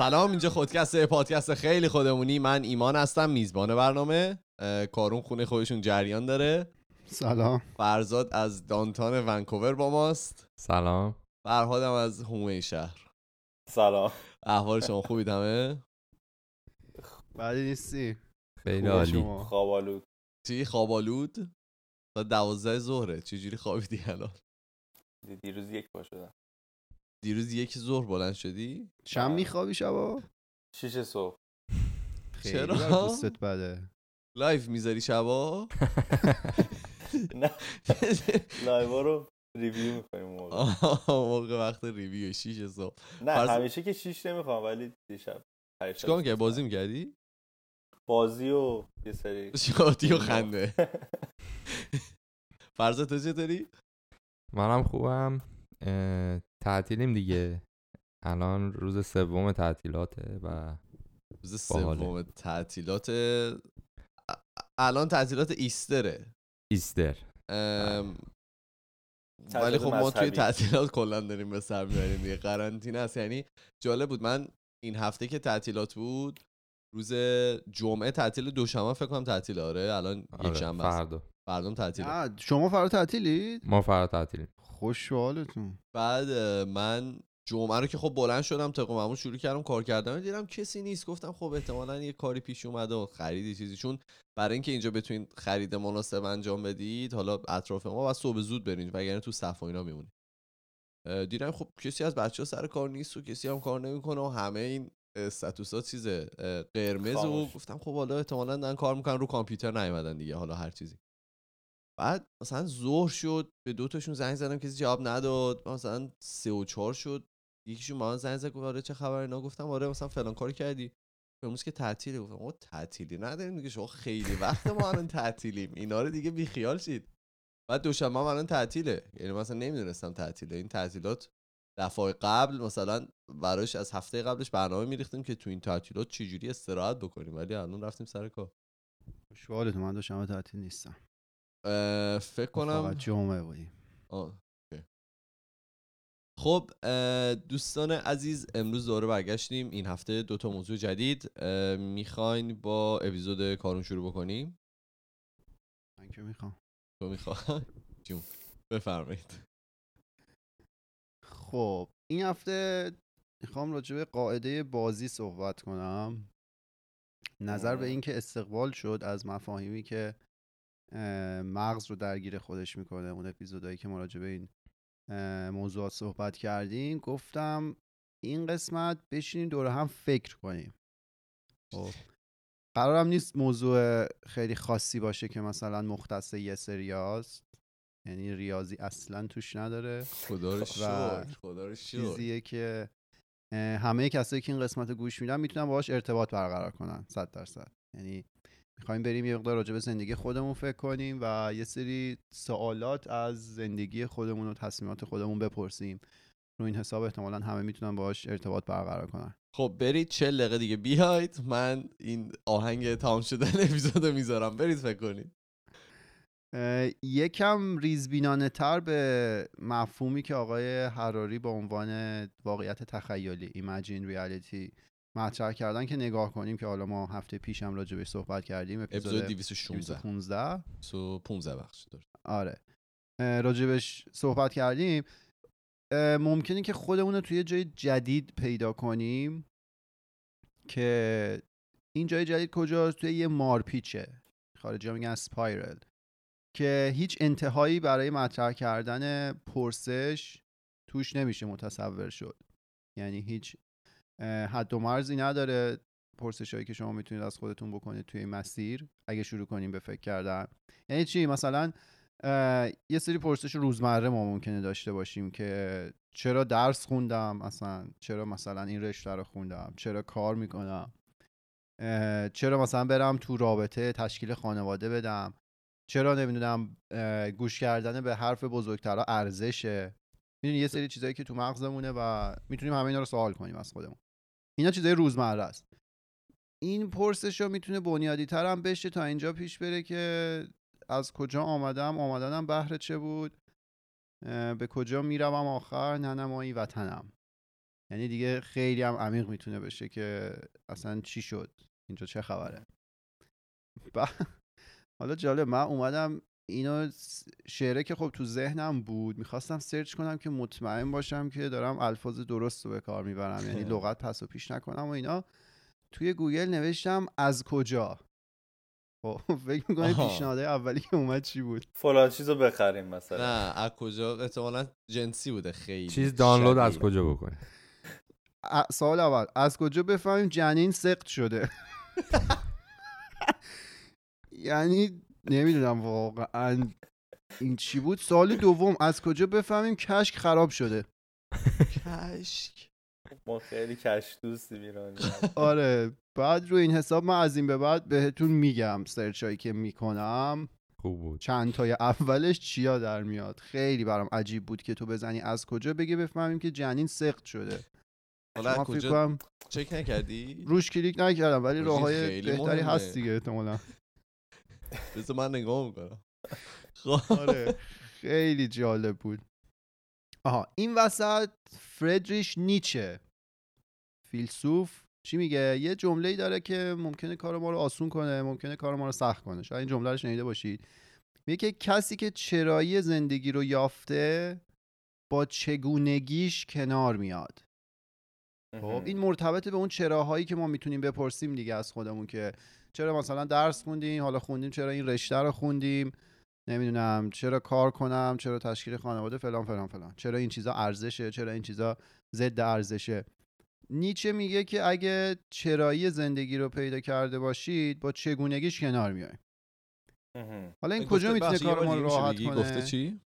سلام اینجا خودکسته پادکست خیلی خودمونی. من ایمان هستم میزبان برنامه. کارون خونه خودشون جریان داره. سلام. فرزاد از دانتان ونکوور با ماست. سلام. فرهادم از هومه شهر. سلام. احوال شما خوبید همه؟ بعدی نیستی. خیلی عالی؟ خوابالود. چی؟ خوابالود؟ تا دوازده ظهره. چجوری خوابیدی الان؟ دیروز یک پا شدم. دیروز یک ظهر بلند شدی؟ شب میخوابی شبا؟ شیش صبح. چرا؟ دوستت بده. live می‌ذاری شبا؟ نه. لایوا رو ریویو می‌کنیم موقع. آه، موقع وقت review 6 صبح. نه همیشه که شیش نمی‌خوام ولی دیشب چیکار می‌کردی؟ بازی می‌کردی؟ بازی و یه سری شادی و خنده. فرزاد تو چطوری؟ منم خوبم. تعطیلیم دیگه. الان روز سوم تعطیلاته و روز. سوم تعطیلات الان تعطیلات ایستره. ایستر. ام، ولی خب ما توی. تعطیلات کلا داریم به سر می‌بریم دیگه. قرنطینه است. یعنی جالب بود. من این هفته که تعطیلات بود روز جمعه تعطیل دوشنبه فکر کنم تعطیل آره. الان یک آره شنبه است. فردا. فردام تعطیله. آه، شما فرا تعطیلید؟ ما فردا تعطیلیم. خوش حالتون بعد من جمعه رو که خب بلند شدم طبق معمول شروع کردم کار کردن دیدم کسی نیست. گفتم خب احتمالا یه کاری پیش اومده و خریدی چیزی. چون برای اینکه اینجا بتونید خرید مناسب انجام بدید حالا اطراف ما و صبح زود برید وگرنه تو صف و اینا میمونید دیدم خب کسی از بچه ها سر کار نیست و کسی هم کار نمی‌کنه و همه این استاتوسا چیزه اه، قرمز و. گفتم خب حالا احتمالا دارن کار می‌کنن رو کامپیوتر نیومدن دیگه حالا هر چیزی. بعد مثلا ظهر شد به دو تاشون زنگ زدم کسی جواب نداد. مثلا سه و چهار شد. یکیشون با من زنگ زد گفت آره چه خبر اینا؟ گفتم آره مثلا فلان کاری کردی. امروز که تعطیله. گفتم آقا تعطیلی نداریم دیگه. شما خیلی وقت ما الان تعطیلیم. اینا رو دیگه بیخیال شید. بعد دوشنبه هم الان تعطیله. یعنی مثلا نمی‌دونستم تعطیله. این تعطیلات دفعه قبل مثلا براش از هفته قبلش برنامه میریختیم که تو این تعطیلات چجوری استراحت بکنیم. ولی الان رفتیم سر کار. خوش به حالتون من دوشنبه تعطیل نیستم. فکر کنم جمعه بودیم. خب دوستان عزیز امروز دوره برگشتیم. این هفته دو تا موضوع جدید. می‌خواین با اپیزود کارون شروع بکنیم؟ من که می‌خوام. تو می‌خوای؟ بفرمایید. خب این هفته می‌خوام راجع به قاعده بازی صحبت کنم. نظر به. اینکه استقبال شد از مفاهیمی که مغز رو درگیر خودش می‌کنه. اون اپیزودهایی که ما راجع به این موضوعات صحبت کردیم گفتم این قسمت بشینیم دور هم فکر کنیم. خب. قرارم نیست موضوع خیلی خاصی باشه که مثلا مختص یه سریاست یعنی ریاضی اصلا توش نداره. خدا رو شکر خدا رو چیزیه که همه کسایی که این قسمت رو گوش میدن می‌تونن باهاش ارتباط برقرار کنن صد درصد. یعنی می‌خوایم بریم یه مقدار راجع به زندگی خودمون فکر کنیم و یه سری سوالات از زندگی خودمون و تصمیمات خودمون بپرسیم. رو این حساب احتمالا همه می‌تونن باهاش ارتباط برقرار کنن. خب برید چه دقیقه دیگه بیاید. من این آهنگ تمام شدن اپیزود می‌ذارم. برید فکر کنید. یکم ریزبینانه تر به مفهومی که آقای حراری به عنوان واقعیت تخیلی ایمجین ریالیتی مطرح کردن که نگاه کنیم که حالا ما هفته پیش هم راجع بهش صحبت کردیم اپیزود اپیزود 216 215 215 بخش داره. آره. راجبش صحبت کردیم. ممکنه که خودمون رو توی جای جدید پیدا کنیم که این جای جدید کجاست توی یه مارپیچه. خارجی ها میگن سپایرل که هیچ انتهایی برای مطرح کردن پرسش توش نمیشه متصور شد. یعنی هیچ حد و مرزی نداره پرسش هایی که شما می‌تونید از خودتون بکنید توی مسیر اگه شروع کنیم به فکر کردن. یعنی چی؟ مثلا یه سری پرسش روزمره ما ممکنه داشته باشیم که چرا درس خوندم؟ اصلا چرا مثلا این رشته رو خوندم؟ چرا کار می‌کنم؟ چرا مثلا برم تو رابطه تشکیل خانواده بدم؟ چرا نمی‌دونم گوش کردن به حرف بزرگترها ارزشه؟ می‌دونی یه سری چیزایی که تو مغزمونه و می‌تونیم همه اینا رو سوال کنیم از خودمون. اینا چیزای روزمره است. این پرسش رو می‌تونه بنیادی تر هم بشه تا اینجا پیش بره که از کجا آمدم آمدنم بهر چه بود به کجا می‌روم آخر نه نمایی وطنم. یعنی دیگه خیلی هم عمیق می‌تونه بشه که اصلا چی شد اینجا چه خبره. حالا جالب من اومدم اینو شعره که خب تو ذهنم بود می‌خواستم سرچ کنم که مطمئن باشم که دارم الفاظ درست رو به کار می‌برم یعنی لغت پس و پیش نکنم و اینا. توی گوگل نوشتم از کجا؟ خب فکر می‌کنی آها. پیشنهاد اولی که اومد چی بود؟ فلان چیز رو بخریم مثلا. نه از کجا؟ احتمالا جنسی بوده خیلی چیز دانلود از. کجا بکنی ا- سوال اول از کجا بفهمیم جنین سقط شده؟ یعنی نمی‌دونم واقعا این چی بود. سال دوم از کجا بفهمیم کشک خراب شده؟ کشک. ما خیلی کش دوستیم ایرانی آره بعد رو این حساب من از این به بعد بهتون میگم سرچ هایی که می‌کنم. خوب بود. چند تای اولش چیا در میاد؟ خیلی برام عجیب بود که تو بزنی از کجا بگی بفهمیم که جنین سقط شده. حالا کجا چک نکردی؟ روش کلیک نکردم ولی راه های بهتری مهمه. هست دیگه احتمالا. بذار من نگاه می‌کنم. خب. آره. خیلی جالب بود. آها این وسط فردریش نیچه. فیلسوف چی میگه؟ یه جمله ای داره که ممکنه کار ما رو آسون کنه ممکنه کار ما رو سخت کنه. شاید این جمله رو شنیده باشید. میگه که کسی که چرایی زندگی رو یافته با چگونگیش کنار میاد. خب این مرتبط به اون چراهایی که ما می‌تونیم بپرسیم دیگه از خودمون که چرا مثلا درس خوندیم؟ حالا خوندیم چرا این رشته رو خوندیم؟ نمی‌دونم چرا کار کنم؟ چرا تشکیل خانواده فلان فلان فلان. چرا این چیزا ارزشه؟ چرا این چیزا ضد ارزشه؟ نیچه میگه که اگه چرایی زندگی رو پیدا کرده باشید با چگونگیش کنار میایم. حالا این کجا می‌تونه کار ما راحت؟ کنه؟ گفته چی؟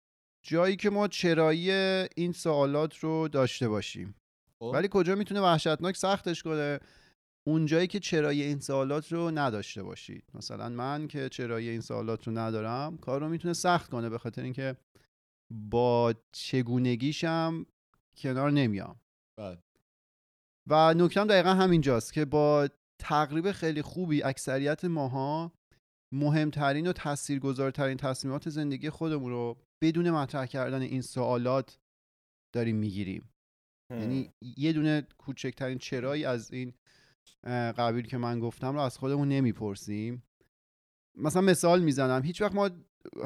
جایی که ما چرایی این سوالات رو داشته باشیم. خب. ولی کجا می‌تونه وحشتناک سختش کنه؟ اونجایی که چرایی این سوالات رو نداشته باشید. مثلا من که چرایی این سوالات رو ندارم کار رو می‌تونه سخت کنه به خاطر اینکه با چگونگیشم کنار نمیام. بله. و نکتم دقیقا همینجاست که با تقریب خیلی خوبی اکثریت ماها مهمترین و تاثیرگذارترین تصمیمات زندگی خودمون رو بدون مطرح کردن این سوالات داریم می‌گیریم. یعنی یه دونه کوچکترین چرایی از این قبیل که من گفتم رو از خودمون نمی‌پرسیم. مثلا مثال می‌زنم. هیچ وقت ما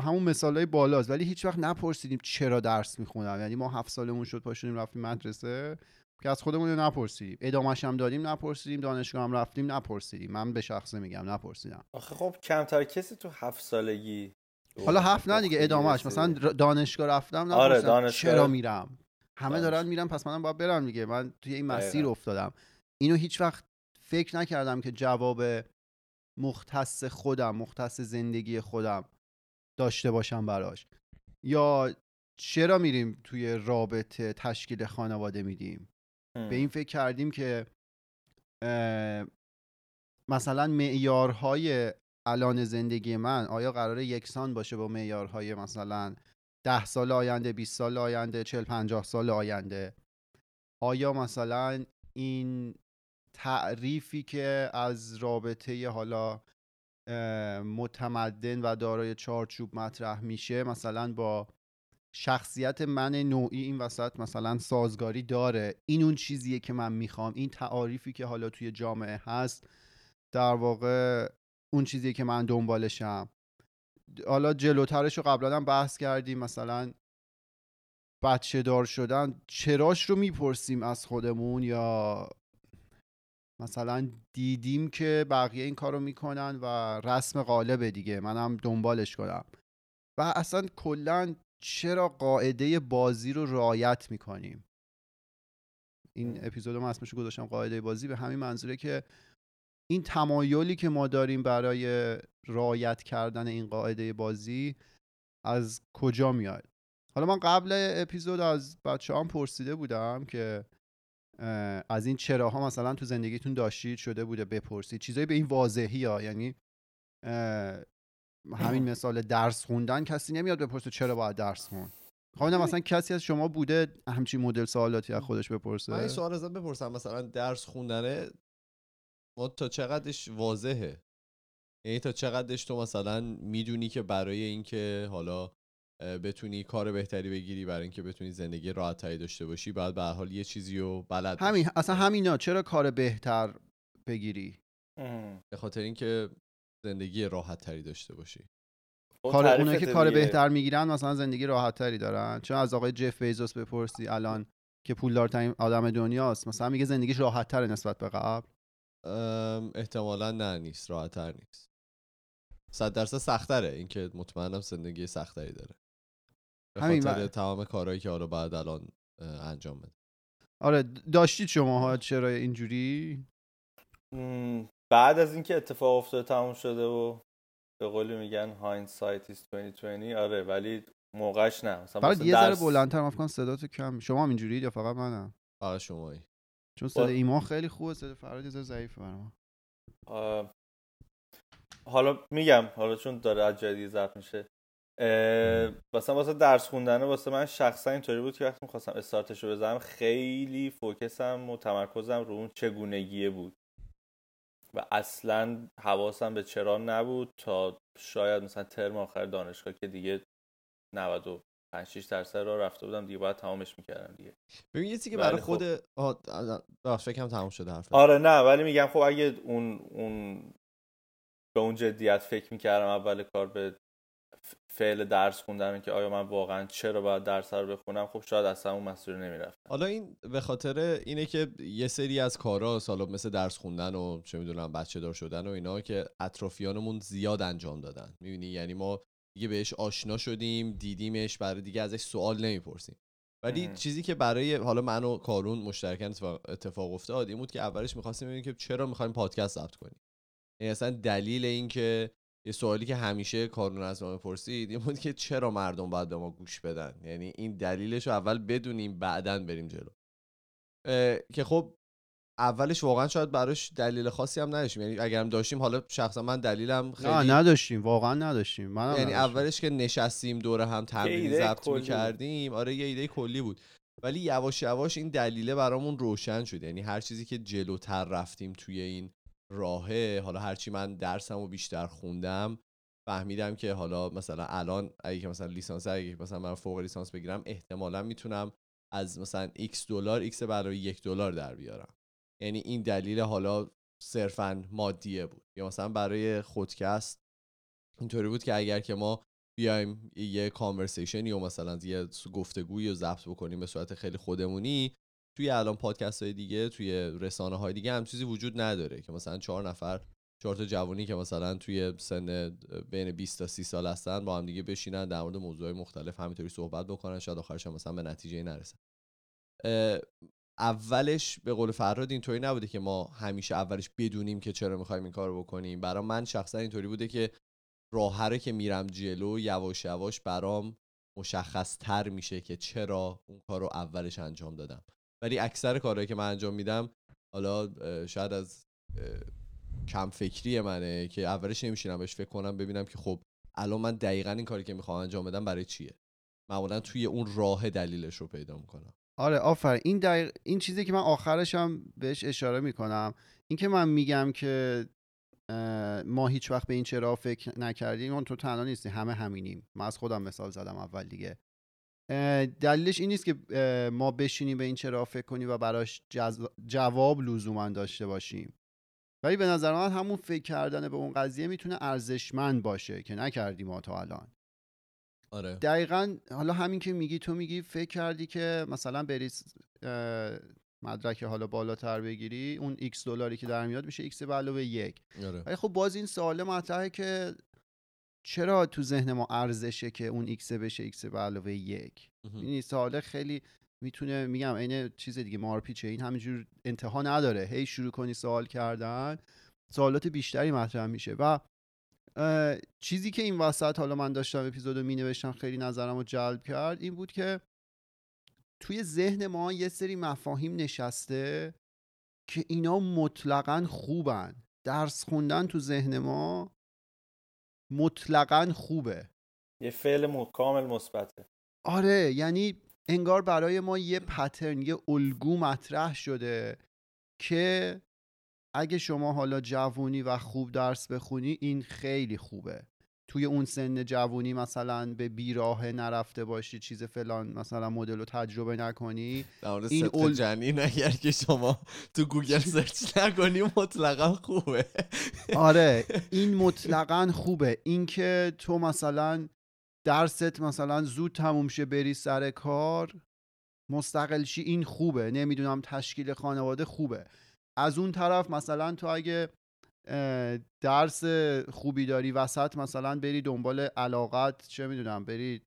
همون مثال های بالاست ولی هیچ وقت نپرسیدیم چرا درس می‌خونم. یعنی ما هفت سالمون شد پاشونیم رفتیم مدرسه که از خودمون رو نپرسیدیم. ادامش هم دادیم نپرسیدیم. دانشگاه هم رفتیم نپرسیدیم. من به شخصه میگم نپرسیدم. آخه خب کمتر کسی تو هفت سالگی حالا هفت نه دیگه ادامهش. مثلا دانشگاه رفتم آره، نپرسیدم دانشگاه. چرا میرم؟ همه. دارن میرن پس منم باید برم دیگه. من توی این مسیر. افتادم. اینو هیچ وقت فکر نکردم که جواب مختص خودم مختص زندگی خودم داشته باشم براش. یا چرا میریم توی رابطه تشکیل خانواده میدیم. به این فکر کردیم که مثلا معیارهای الان زندگی من آیا قراره یکسان باشه با معیارهای مثلا ده سال آینده 20 سال آینده 40 50 سال آینده؟ آیا مثلا این تعریفی که از رابطه حالا متمدن و دارای چارچوب مطرح میشه مثلا با شخصیت من نوعی این وسط مثلا سازگاری داره. این اون چیزیه که من می‌خوام. این تعاریفی که حالا توی جامعه هست در واقع اون چیزیه که من دنبالشم. حالا جلوترش رو قبلا هم بحث کردیم مثلا بچه دار شدن. چراش رو می‌پرسیم از خودمون یا مثلا دیدیم که بقیه این کارو می‌کنن و رسم قالبه دیگه. منم دنبالش کنم. و اصلا کلا چرا قاعده بازی رو رعایت می‌کنیم؟ این اپیزود من اسمش گذاشتم قاعده بازی به همین منظوره که این تمایلی که ما داریم برای رعایت کردن این قاعده بازی از کجا میاد؟ حالا من قبل اپیزود از بچه هم پرسیده بودم که از این چراها مثلا تو زندگیتون داشتید شده بوده بپرسید. چیزایی به این واضحی ها یعنی همین مثال درس خوندن کسی نمیاد بپرسه چرا باید درس خون خب مثلا کسی از شما بوده همچین مدل سوالاتی از خودش بپرسه؟ من این سوال ازت بپرسم. مثلا درس خوندنه ما تا چقدرش واضحه؟ یعنی تا چقدرش تو مثلا می‌دونی که برای اینکه حالا بتونی کار بهتری بگیری برای اینکه بتونی زندگی راحت تری داشته باشی باید به هر حال یه چیزی رو بلد باشی. همین اصلا همینا چرا کار بهتر بگیری. به خاطر اینکه زندگی راحت تری داشته باشی. اون کار اونایی که کار. بهتر می‌گیرن مثلا زندگی راحت تری دارن. چون از آقای جف بیزوس بپرسی الان که پولدارترین آدم دنیاست مثلا میگه زندگیش راحت تره نسبت به قبل. احتمالا نه نیست. راحت تر نیست. صد درصد سختره اینکه مطمئنم زندگی سختری داره. به همین خاطر تمام کارهایی که حالا بعد الان انجام بده. آره داشتید شماها چرا اینجوری؟ بعد از اینکه اتفاق افتاده تموم شده و به قولی میگن هایندسایت is 2020 آره ولی موقعش نه. مثلا فقط یه ذره بلندتر من فکر کنم صداتو کم شما هم اینجوری یا فقط منم؟ فقط شمایی. چون صدا با- ایمان خیلی خوبه صدا فراد یه ذره ضعیفه آه، حالا میگم حالا چون داره از جدید ضبط میشه. مثلا واسه درس خوندنه واسه من شخصا اینطوری بود که وقتی می‌خواستم استارتش رو بزنم خیلی فوکسم و تمرکزم رو اون چگونگیه بود و اصلا حواسم به چرا نبود تا شاید مثلا ترم آخر دانشگاه که دیگه 95 6 درصد را رفته بودم دیگه باید تمامش می‌کردم دیگه ببین یه که برای خب. خود آه، بخش فکرم تموم شده حرف آره نه ولی میگم خب اگه اون اون به اون جدیت فکر می‌کردم اول کار به فعل درس خوندن که آیا من واقعا چرا باید درس رو بخونم خب شاید اصلا اون مسئله نمی‌رفت حالا این به خاطر اینه که یه سری از کارا حالا مثل درس خوندن و چه می‌دونم بچه دار شدن و اینا که اطرافیانمون زیاد انجام دادن. می‌بینی؟ یعنی ما دیگه بهش آشنا شدیم دیدیمش برای دیگه ازش سوال نمی‌پرسیم. ولی. چیزی که برای حالا من و کارون مشترکاً اتفاق, اتفاق افتاد این بود که اولش می‌خواستیم ببینیم که چرا می‌خوایم پادکست ضبط کنیم. یعنی اصلا دلیل این که یه سوالی که همیشه کارون از ما می‌پرسید این بود که چرا مردم باید به ما گوش بدن؟ یعنی این دلیلش رو اول بدونیم بعدا بریم جلو. که خب اولش واقعا شاید براش دلیل خاصی هم نداشتیم. یعنی اگر هم داشتیم حالا شخصا من دلیلم خیلی نه نداشتیم. واقعا نداشتیم. منم یعنی. اولش که نشستیم دور هم تمرین ضبط. می‌کردیم. آره یه ایده کلی بود. ولی یواش یواش این دلیله برامون روشن شد. یعنی هر چیزی که جلوتر رفتیم توی این راهه. حالا هرچی من درسم و بیشتر خوندم فهمیدم که حالا مثلا الان اگه که مثلا لیسانس اگه مثلا من فوق لیسانس بگیرم احتمالا می‌تونم از مثلا x دلار x علاوه یک دلار در بیارم. یعنی این دلیل حالا صرفا مادیه بود. یا مثلا برای خودکست اینطوری بود که اگر که ما بیایم یه کانورسیشنی و مثلا یه گفتگویی رو ضبط بکنیم به صورت خیلی خودمونی توی الان پادکست های دیگه توی رسانه های دیگه هم چیزی وجود نداره که مثلا چهار نفر چهار تا جوانی که مثلا توی سن بین 20 تا 30 سال هستن با هم دیگه بشینن در مورد موضوعات مختلف همینطوری صحبت بکنن شاید آخرش هم مثلا به نتیجه نرسن. اولش به قول فراد اینطوری نبوده که ما همیشه اولش بدونیم که چرا می‌خوایم این کار بکنیم. برای من شخصا اینطوری بوده که راه رو که میرم جلو یواش یواش برام مشخص تر میشه که چرا اون کار رو اولش انجام دادم. ولی اکثر کارهایی که من انجام میدم حالا شاید از کم فکری منه که اولش نمیشینم بهش فکر کنم ببینم که خب الان من دقیقا این کاری که می‌خوام انجام بدم برای چیه. معمولا توی اون راه دلیلش رو پیدا می‌کنم. آره آفر این دقیق... این چیزی که من آخرش هم بهش اشاره می‌کنم این که من میگم که ما هیچ وقت به این چرا فکر نکردیم اون تو تنها نیستی. همه همینیم. من از خودم مثال زدم اول دیگه. دلیلش این نیست که ما بشینیم به این چرا فکر کنیم و براش جز- جواب لزوما داشته باشیم. ولی به نظر من همون فکر کردن به اون قضیه می‌تونه ارزشمند باشه که نکردیم ما تا الان. آره. دقیقا حالا همین که میگی تو میگی فکر کردی که مثلا بری مدرک حالا بالاتر بگیری اون x دلاری که در میاد میشه x به علاوه یک. آره. ولی خب باز این سوال مطرحه که چرا تو ذهن ما ارزشه که اون x بشه x به علاوه یک. این سوال خیلی می‌تونه میگم عین چیز دیگه مارپیچه این همینجور انتها نداره. هی شروع کنی سوال کردن سوالات بیشتری مطرح میشه. و چیزی که این وسط حالا من داشتم اپیزودو می نوشتم خیلی نظرم رو جلب کرد این بود که توی ذهن ما یه سری مفاهیم نشسته که اینا مطلقا خوبن. درس خوندن تو ذهن ما مطلقا خوبه. یه فعل م- کامل مثبته. آره یعنی انگار برای ما یه پترن یه الگو مطرح شده که اگه شما حالا جوونی و خوب درس بخونی این خیلی خوبه. توی اون سن جوونی مثلا به بیراه نرفته باشی چیز فلان مثلا مدل رو تجربه نکنی. در این اول- جنین اگر که شما تو گوگل سرچ نکنی مطلقا خوبه. آره این مطلقا خوبه. اینکه تو مثلا درست مثلا زود تموم شه بری سر کار مستقل شی این خوبه. نمی‌دونم تشکیل خانواده خوبه. از اون طرف مثلا تو اگه درس خوبی داری وسط مثلا بری دنبال علاقت چه می‌دونم بری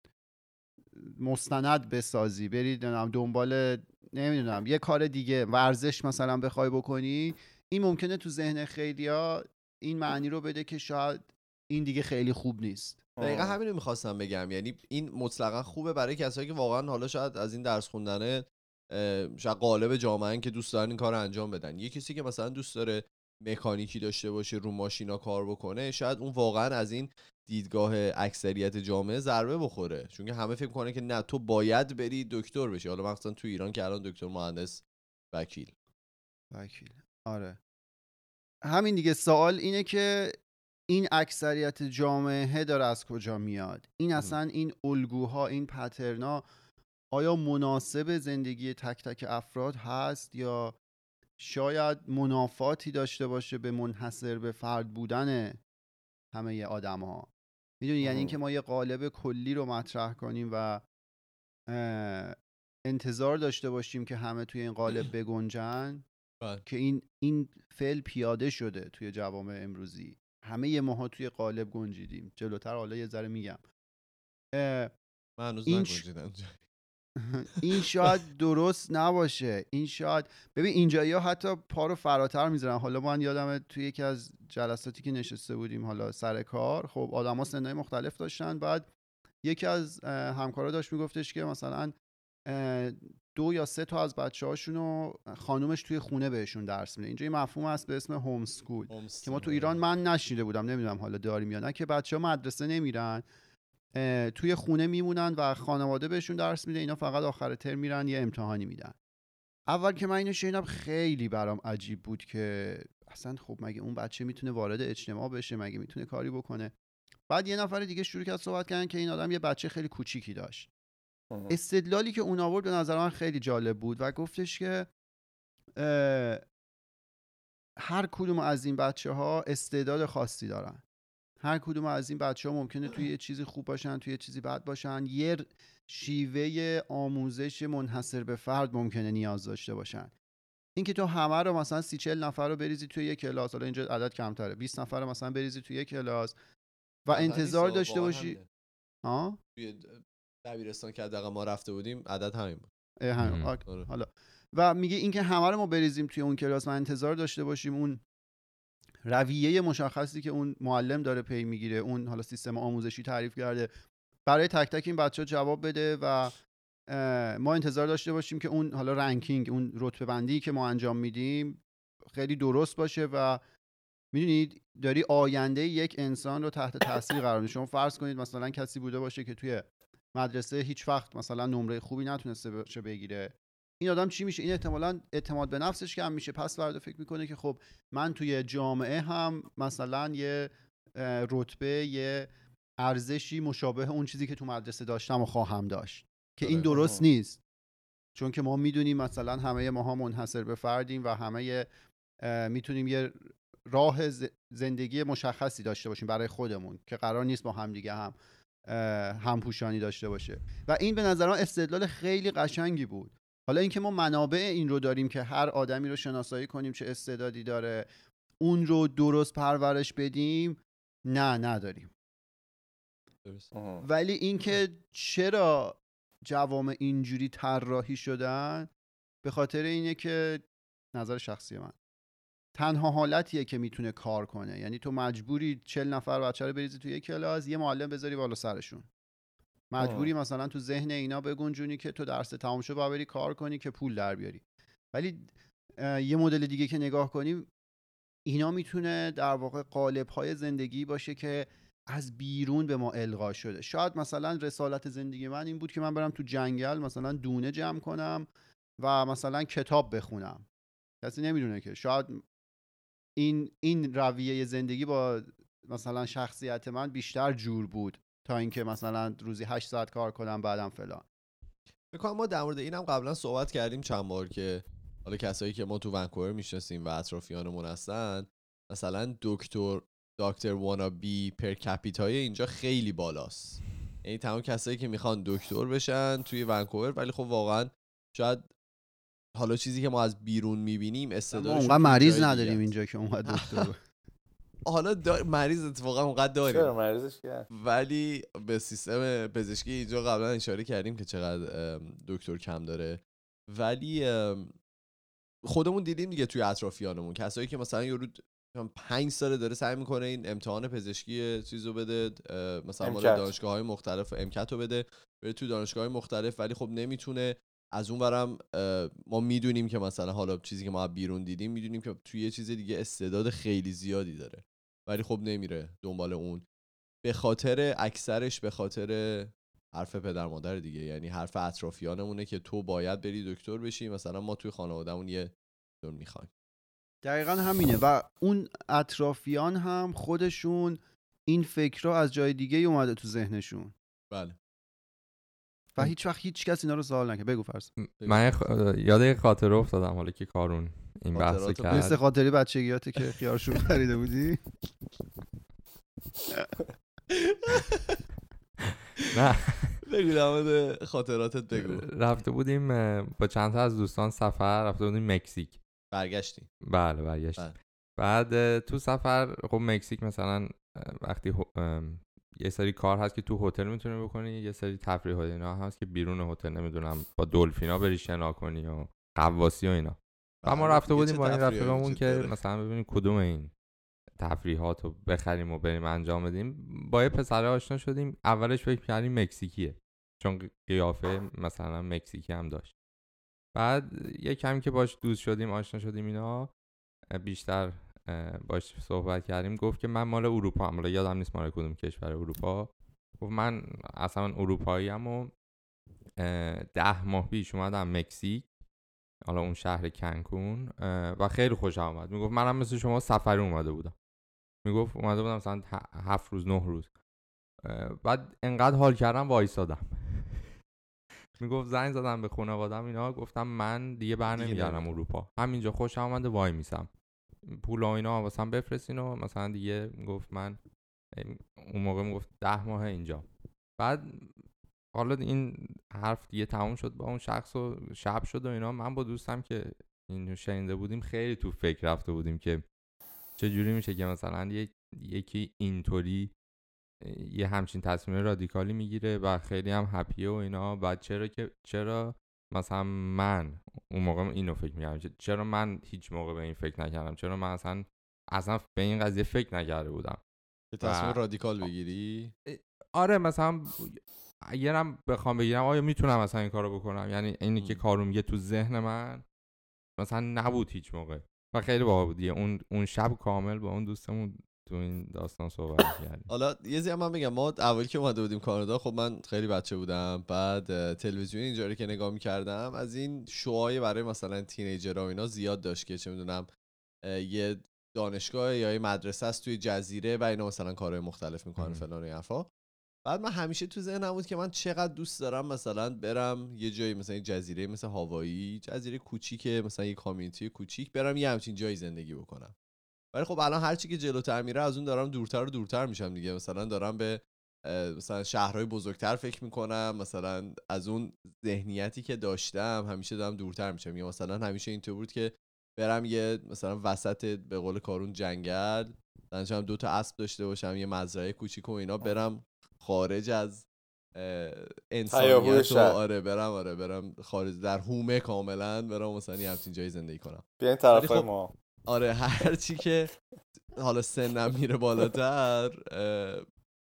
مستند بسازی بری نمی‌دونم دنبال نمی‌دونم یه کار دیگه ورزش مثلا بخوای بکنی این ممکنه تو ذهن خیلیا این معنی رو بده که شاید این دیگه خیلی خوب نیست. دقیقا همین رو می‌خواستم بگم یعنی این مطلقا خوبه برای کسایی که واقعا حالا شاید از این درس خوندنه شاید قالب جامعه که دوست دارن این کار رو انجام بدن. یه کسی که مثلا دوست داره مکانیکی داشته باشه رو ماشینا کار بکنه شاید اون واقعا از این دیدگاه اکثریت جامعه ضربه بخوره. چون که همه فکر کنه که نه تو باید بری دکتر بشی. حالا مثلا تو ایران که الان دکتر مهندس وکیل. وکیل. آره. همین دیگه سوال اینه که این اکثریت جامعه داره از کجا میاد؟ این اصلا این الگوها این پترنا آیا مناسب زندگی تک تک افراد هست یا شاید منافاتی داشته باشه به منحصر به فرد بودن همه آدم ها می‌دونی؟ یعنی. اینکه ما یه قالب کلی رو مطرح کنیم و انتظار داشته باشیم که همه توی این قالب بگنجن بله. که این این فعل پیاده شده توی جوامع امروزی. همه ماها توی قالب گنجیدیم. جلوتر حالا یه ذره میگم. من هنوز این ش- این شاید درست نباشه. این شاید ببین اینجایی ها حتی پا رو فراتر می‌ذارن. حالا من یادمه توی یکی از جلساتی که نشسته بودیم حالا سر کار خب آدما سنهای مختلف داشتن. بعد یکی از همکارا داشت میگفتش که مثلا دو یا سه تا از بچه هاشونو خانومش توی خونه بهشون درس میده. اینجا یه مفهوم هست به اسم هوم سکول که ما تو ایران من نشنیده بودم. نمی‌دونم حالا داریم یا نه که بچه ها مدرسه نمیرن. توی خونه میمونن و خانواده بهشون درس میده اینا فقط آخر ترم میرن یه امتحانی میدن. اول که من اینو شنیدم خیلی برام عجیب بود که اصلا خب مگه اون بچه می‌تونه وارد اجتماع بشه مگه می‌تونه کاری بکنه. بعد یه نفر دیگه شروع کرد صحبت کردن که این آدم یه بچه خیلی کوچیکی داشت. استدلالی که اون آورد به نظر من خیلی جالب بود و گفتش که هر کدوم از این بچه ها استعداد خاصی دارن. هر کدوم از این بچه ها ممکنه توی یه چیزی خوب باشن توی یه چیزی بد باشن. یه شیوه آموزش منحصر به فرد ممکنه نیاز داشته باشن. اینکه تو همه رو مثلا سی چل نفر رو بریزی توی یک کلاس حالا اینجا عدد کمتره. 20 نفر رو مثلا بریزی توی یک کلاس و انتظار داشته باشی ها توی دبیرستان که حداقل ما رفته بودیم عدد همین بود. همین. آره. حالا. و میگه اینکه همه رو ما بریزیم توی اون کلاس و انتظار داشته باشیم اون رویه مشخصی که اون معلم داره پی می‌گیره اون حالا سیستم آموزشی تعریف کرده. برای تک تک این بچه جواب بده و ما انتظار داشته باشیم که اون حالا ranking اون رتبه بندی که ما انجام میدیم خیلی درست باشه و می‌دونید داری آینده یک انسان رو تحت تاثیر قرار میدی. شما فرض کنید مثلا کسی بوده باشه که توی مدرسه هیچ وقت مثلا نمره خوبی نتونسته بگیره. این آدم چی میشه؟ این احتمالا اعتماد به نفسش کم میشه. پس فردا فکر می‌کنه که خب من توی جامعه هم مثلا یه رتبه یه ارزشی مشابه اون چیزی که تو مدرسه داشتم و خواهم داشت. که این آره. درست آها. نیست. چون که ما می‌دونیم مثلا همه ماها منحصر به فردیم و همه می‌تونیم یه راه زندگی مشخصی داشته باشیم برای خودمون که قرار نیست با همدیگه هم همپوشانی داشته باشه. و این به نظر من استدلال خیلی قشنگی بود. حالا اینکه ما منابع این رو داریم که هر آدمی رو شناسایی کنیم چه استعدادی داره اون رو درست پرورش بدیم نه نداریم. درست. ولی اینکه چرا جوامع اینجوری طراحی شدن به خاطر اینه که نظر شخصی من. تنها حالتیه که می‌تونه کار کنه. یعنی تو مجبوری چل نفر بچه رو بریزی توی یک کلاس یه معلم بذاری بالا سرشون. مجبوری مثلا تو ذهن اینا بگنجونی که تو درس تمام شد باید بری کار کنی که پول در بیاری. ولی یه مدل دیگه که نگاه کنیم اینا می‌تونه در واقع قالب های زندگی باشه که از بیرون به ما القا شده. شاید مثلا رسالت زندگی من این بود که من برم تو جنگل مثلا دونه جمع کنم و مثلا کتاب بخونم. کسی نمی‌دونه که. شاید این این رویه زندگی با مثلا شخصیت من بیشتر جور بود. تا اینکه مثلا روزی 8 ساعت کار کنم بعدم فلان. می‌کنم ما در مورد اینم قبلا صحبت کردیم چند بار که حالا کسایی که ما تو ونکوور می‌شناسیم و اطرافیانمون هستن مثلا دکتر دکتر وانا بی پر کپیتای اینجا خیلی بالاست. یعنی تمام کسایی که می‌خوان دکتر بشن توی ونکوور ولی خب واقعا شاید حالا چیزی که ما از بیرون می‌بینیم ما استعدادشون اونقدر مریض نداریم. اینجا که اومد دکتر حالا دا- مریض اتفاقا اونقدر داریم. چرا مریضش کرد ولی به سیستم پزشکی اینجا قبلا اشاره کردیم که چقدر دکتر کم داره. ولی خودمون دیدیم دیگه توی اطرافیانمون. کسایی که مثلا یه پنج ساله داره سعی می‌کنه این امتحان پزشکی چیزو بده مثلا مال. دانشگاه های مختلف امکت رو بده بره تو دانشگاه های مختلف ولی خب نمی‌تونه از اون برم ما می‌دونیم که مثلا حالا چیزی که ما بیرون دیدیم می‌دونیم که توی یه چیز دیگه استعداد خیلی زیادی داره. ولی خب نمیره دنبال اون. به خاطر اکثرش به خاطر حرف پدر مادر دیگه. یعنی حرف اطرافیانمونه که تو باید بری دکتر بشی. مثلا ما توی خانوادهمون یه دکتر می‌خوایم. دقیقا همینه. و اون اطرافیان هم خودشون این فکر رو از جای دیگه اومده تو ذهنشون. بله. و هیچ وقت هیچ کس اینا رو سوال نکرد. بگو فرض. من خ- یاد یه خاطره افتادم حالا که کارون این بحث رو خاطرات مثل کرد خاطری بچگیاته که خیارشور خریده بودی؟ نه. بگو در مورد خاطراتت بگو. رفته بودیم با چند تا از دوستان سفر رفته بودیم مکزیک. برگشتی. بله برگشت بله. بعد تو سفر خب مکزیک مثلا وقتی یه سری کار هست که تو هتل می‌تونی بکنی یه سری تفریح های اینا هست که بیرون هتل نمی‌دونم با دلفینا بری شنا کنی و قواسی و اینا. و ما رفته بودیم با این رفیقمون که داره؟ مثلا ببینیم کدوم این تفریحات رو بخریم و بریم انجام بدیم. با یه پسره آشنا شدیم. اولش فکر کردیم مکزیکیه. چون قیافه مثلا مکزیکی هم داشت. بعد یه کمی که باش دوست شدیم آشنا شدیم اینا بیشتر باش صحبت کردیم. گفت که من مال اروپا هم یادم نیست مال کدوم کشور اروپا. گفت من اصلا اروپایی هم و ده ماه پیش اومدم مکزیک حالا اون شهر کنکون و خیلی خوش آمد می‌گفت منم مثل شما سفری اومده بودم. می‌گفت اومده بودم مثلا هفت روز نه روز. بعد انقدر حال کردم وایسادم. می‌گفت زنگ زدم به خانوادم اینا. گفتم من دیگه بر نمیگردم. اروپا. همینجا خوش آمده وای میسم. پول و اینا واسم بفرستین و مثلا دیگه گفت من اون موقع می‌گفت ده ماه اینجا. بعد حالا این حرف دیگه تموم شد با اون شخص و شب شد و اینا. من با دوستم که اینو شنیده بودیم خیلی تو فکر رفته بودیم که چجوری میشه که مثلا یک یکی اینطوری یه همچین تصمیم رادیکالی می‌گیره و خیلی هم هپیه و اینا. بعد چرا که چرا مثلا من اون موقع اینو فکر می‌کردم چرا من هیچ موقع به این فکر نکردم؟ چرا من اصلا اصلا به این قضیه فکر نکرده بودم. که تصمیم و- رادیکال بگیری؟ آره مثلا اگرم بخوام بگیرم آیا می‌تونم مثلا این کارو بکنم؟ یعنی اینی که. کارو میگه تو ذهن من مثلا نبود هیچ موقع. و خیلی باحال بود اون اون شب کامل با اون دوستمون تو این داستان صحبت کردیم حالا یه زی هم من بگم ما اولی که اومده بودیم کانادا خب من خیلی بچه بودم. بعد تلویزیون اینجا رو که نگاه می‌کردم از این شوهای برای مثلا تینیجرها و اینا زیاد داشت که چه می‌دونم یه دانشگاه یا یه مدرسه است توی جزیره و اینا مثلا کارهای مختلف می‌کنن. فلان و این حرفا. بعد من همیشه تو ذهنم بود که من چقدر دوست دارم مثلا برم یه جایی مثلا یه جزیره مثل هاوایی جزیره کوچیکه مثلا یه کامیونیتی کوچیک برم یه همچین جایی زندگی بکنم. ولی خب الان هر چی که جلوتر میره از اون دارم دورتر و دورتر میشم دیگه. مثلا دارم به مثلا شهرهای بزرگتر فکر می‌کنم. مثلا از اون ذهنیتی که داشتم همیشه دارم دورتر میشم. یا مثلا همیشه اینطور بود که برم یه مثلا وسط به قول کارون جنگل مثلا دو تا اسب داشته باشم یه مزرعه کوچیک و اینا برم خارج از انسانیت و. آره برم آره برم خارج در هومه کاملا برم مثلا یه همچین جایی زندگی کنم. بیاین طرف خب- ما. آره هرچی که حالا سنم میره بالاتر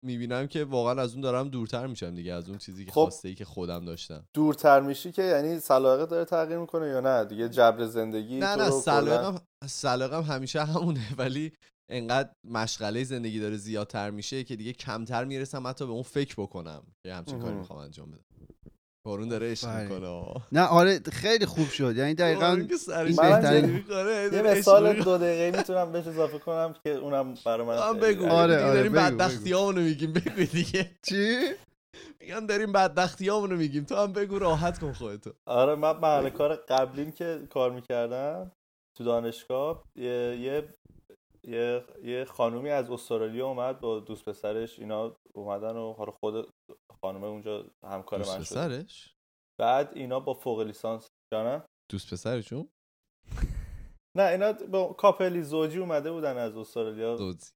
می‌بینم که واقعا از اون دارم دورتر میشم دیگه از اون چیزی که خب. خواسته ای که خودم داشتم دورتر میشی که یعنی سلاقه داره تغییر می‌کنه یا نه دیگه جبر زندگی نه نه سلاقم سلاقم همیشه همونه ولی انقدر مشغله زندگی داره زیادتر میشه که دیگه کمتر می‌رسم حتی به اون فکر بکنم که همچین کاری. می‌خوام انجام بدم بارون داره عشق. می‌کنه. نه آره خیلی خوب شد. یعنی دقیقا سرش این بهترین- یه مثال. دو دقیقه می‌تونم بهش اضافه کنم که اونم برای من بگو. آره، آره، داریم بگو، بدبختیامونو میگیم بگو دیگه. چی؟ میگم داریم بدبختیامونو میگیم. تو هم بگو راحت کن خودتو. آره من محل کار قبلیم که کار می‌کردم تو دانشگاه یه یه یه, خانومی از استرالیا اومد با دوست پسرش اینا اومدن و حالا خود خانومه اونجا همکار دوست من شد. پسرش؟ بعد اینا با فوق لیسانس جانم دوست پسرشون؟ نه اینا با کاپلی زوجی اومده بودن از استرالیا. دوزی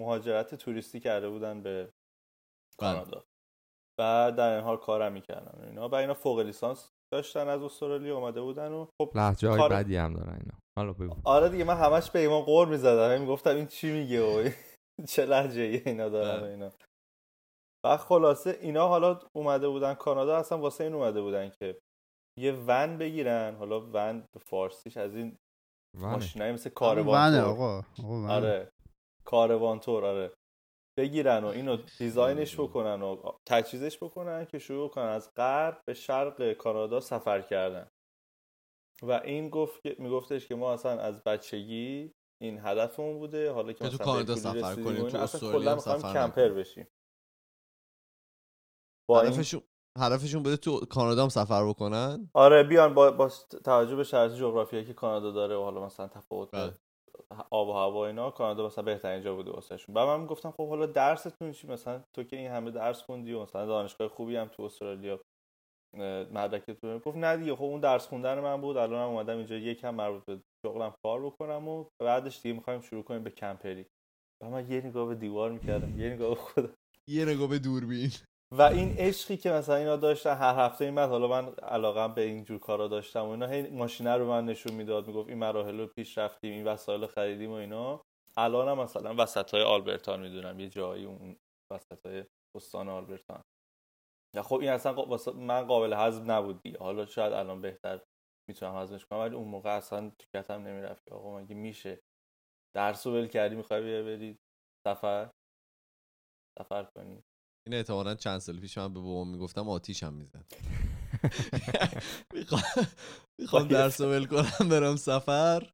مهاجرت توریستی کرده بودن به بله. کانادا. بعد در این حال کارم می‌کردن. اینا و اینا فوق لیسانس داشتن از استرالیا اومده بودن و خب لحجه های کار- بدی هم دارن اینا. حالا بگو. آره دیگه من همش به ایمان قور می‌زدم. می‌گفتم این چی میگه و چه لحجه ای اینا دارن. اینا. و خلاصه اینا حالا اومده بودن کانادا اصلا واسه این اومده بودن که یه ون بگیرن. حالا ون به فارسیش از این. ماشینای مثل ونه کاروان تور. آقا آقا ونه. آره. کاروان تور آره. بگیرن و اینو دیزاینش بکنن و تجهیزش بکنن که شروع کنن از غرب به شرق کانادا سفر کردن. و این گفت میگفتش که ما اصلا از بچگی این هدفمون بوده حالا که تو کانادا سفر کنیم، تو استرالیا سفر کمپر. بشیم. با هدفشون هدفشون بوده تو کانادا هم سفر بکنن؟ آره بیان با, با توجه به شرایط جغرافیایی که کانادا داره و حالا مثلا تفاوت بله. آب و هوا اینا کانادا مثلا بهترین جا بوده واسهشون. بعد من گفتم خب حالا درستون چی؟ مثلا تو که این همه درس خوندی و مثلا دانشگاه خوبی هم تو استرالیا مدرکت بود گفت نه دیگه خب اون درس خوندن من بود الان هم اومدم اینجا یکم مربوط به شغلم کار بکنم و بعدش دیگه می‌خوایم شروع کنیم به کمپری. و من یه نگاه به دیوار می‌کردم یه نگاه به خودم یه نگاه به دوربین. و این عشقی که مثلا اینا داشتن هر هفته این حالا من علاقم به این جور کارا داشتم و اینا هی ماشینه رو من نشون می‌داد می‌گفت این مراحل رو پیش رفتیم این وسایل خریدیم و اینا. الانم مثلا وسط های آلبرتان می‌دونم یه جایی اون وسط های استان آلبرتان. یا خب این اصلا من قابل هضم نبود دیگه. حالا شاید الان بهتر می‌تونم هضمش کنم ولی اون موقع اصلا تو کتم نمی‌رفت که آقا مگه میشه؟ درس رو ول کردی می‌خوای بری سفر؟ سفر کنی. این احتمالا چند سال پیش من به بابام می‌گفتم آتیش هم می‌زد می‌خوام. درس رو ول کنم برم سفر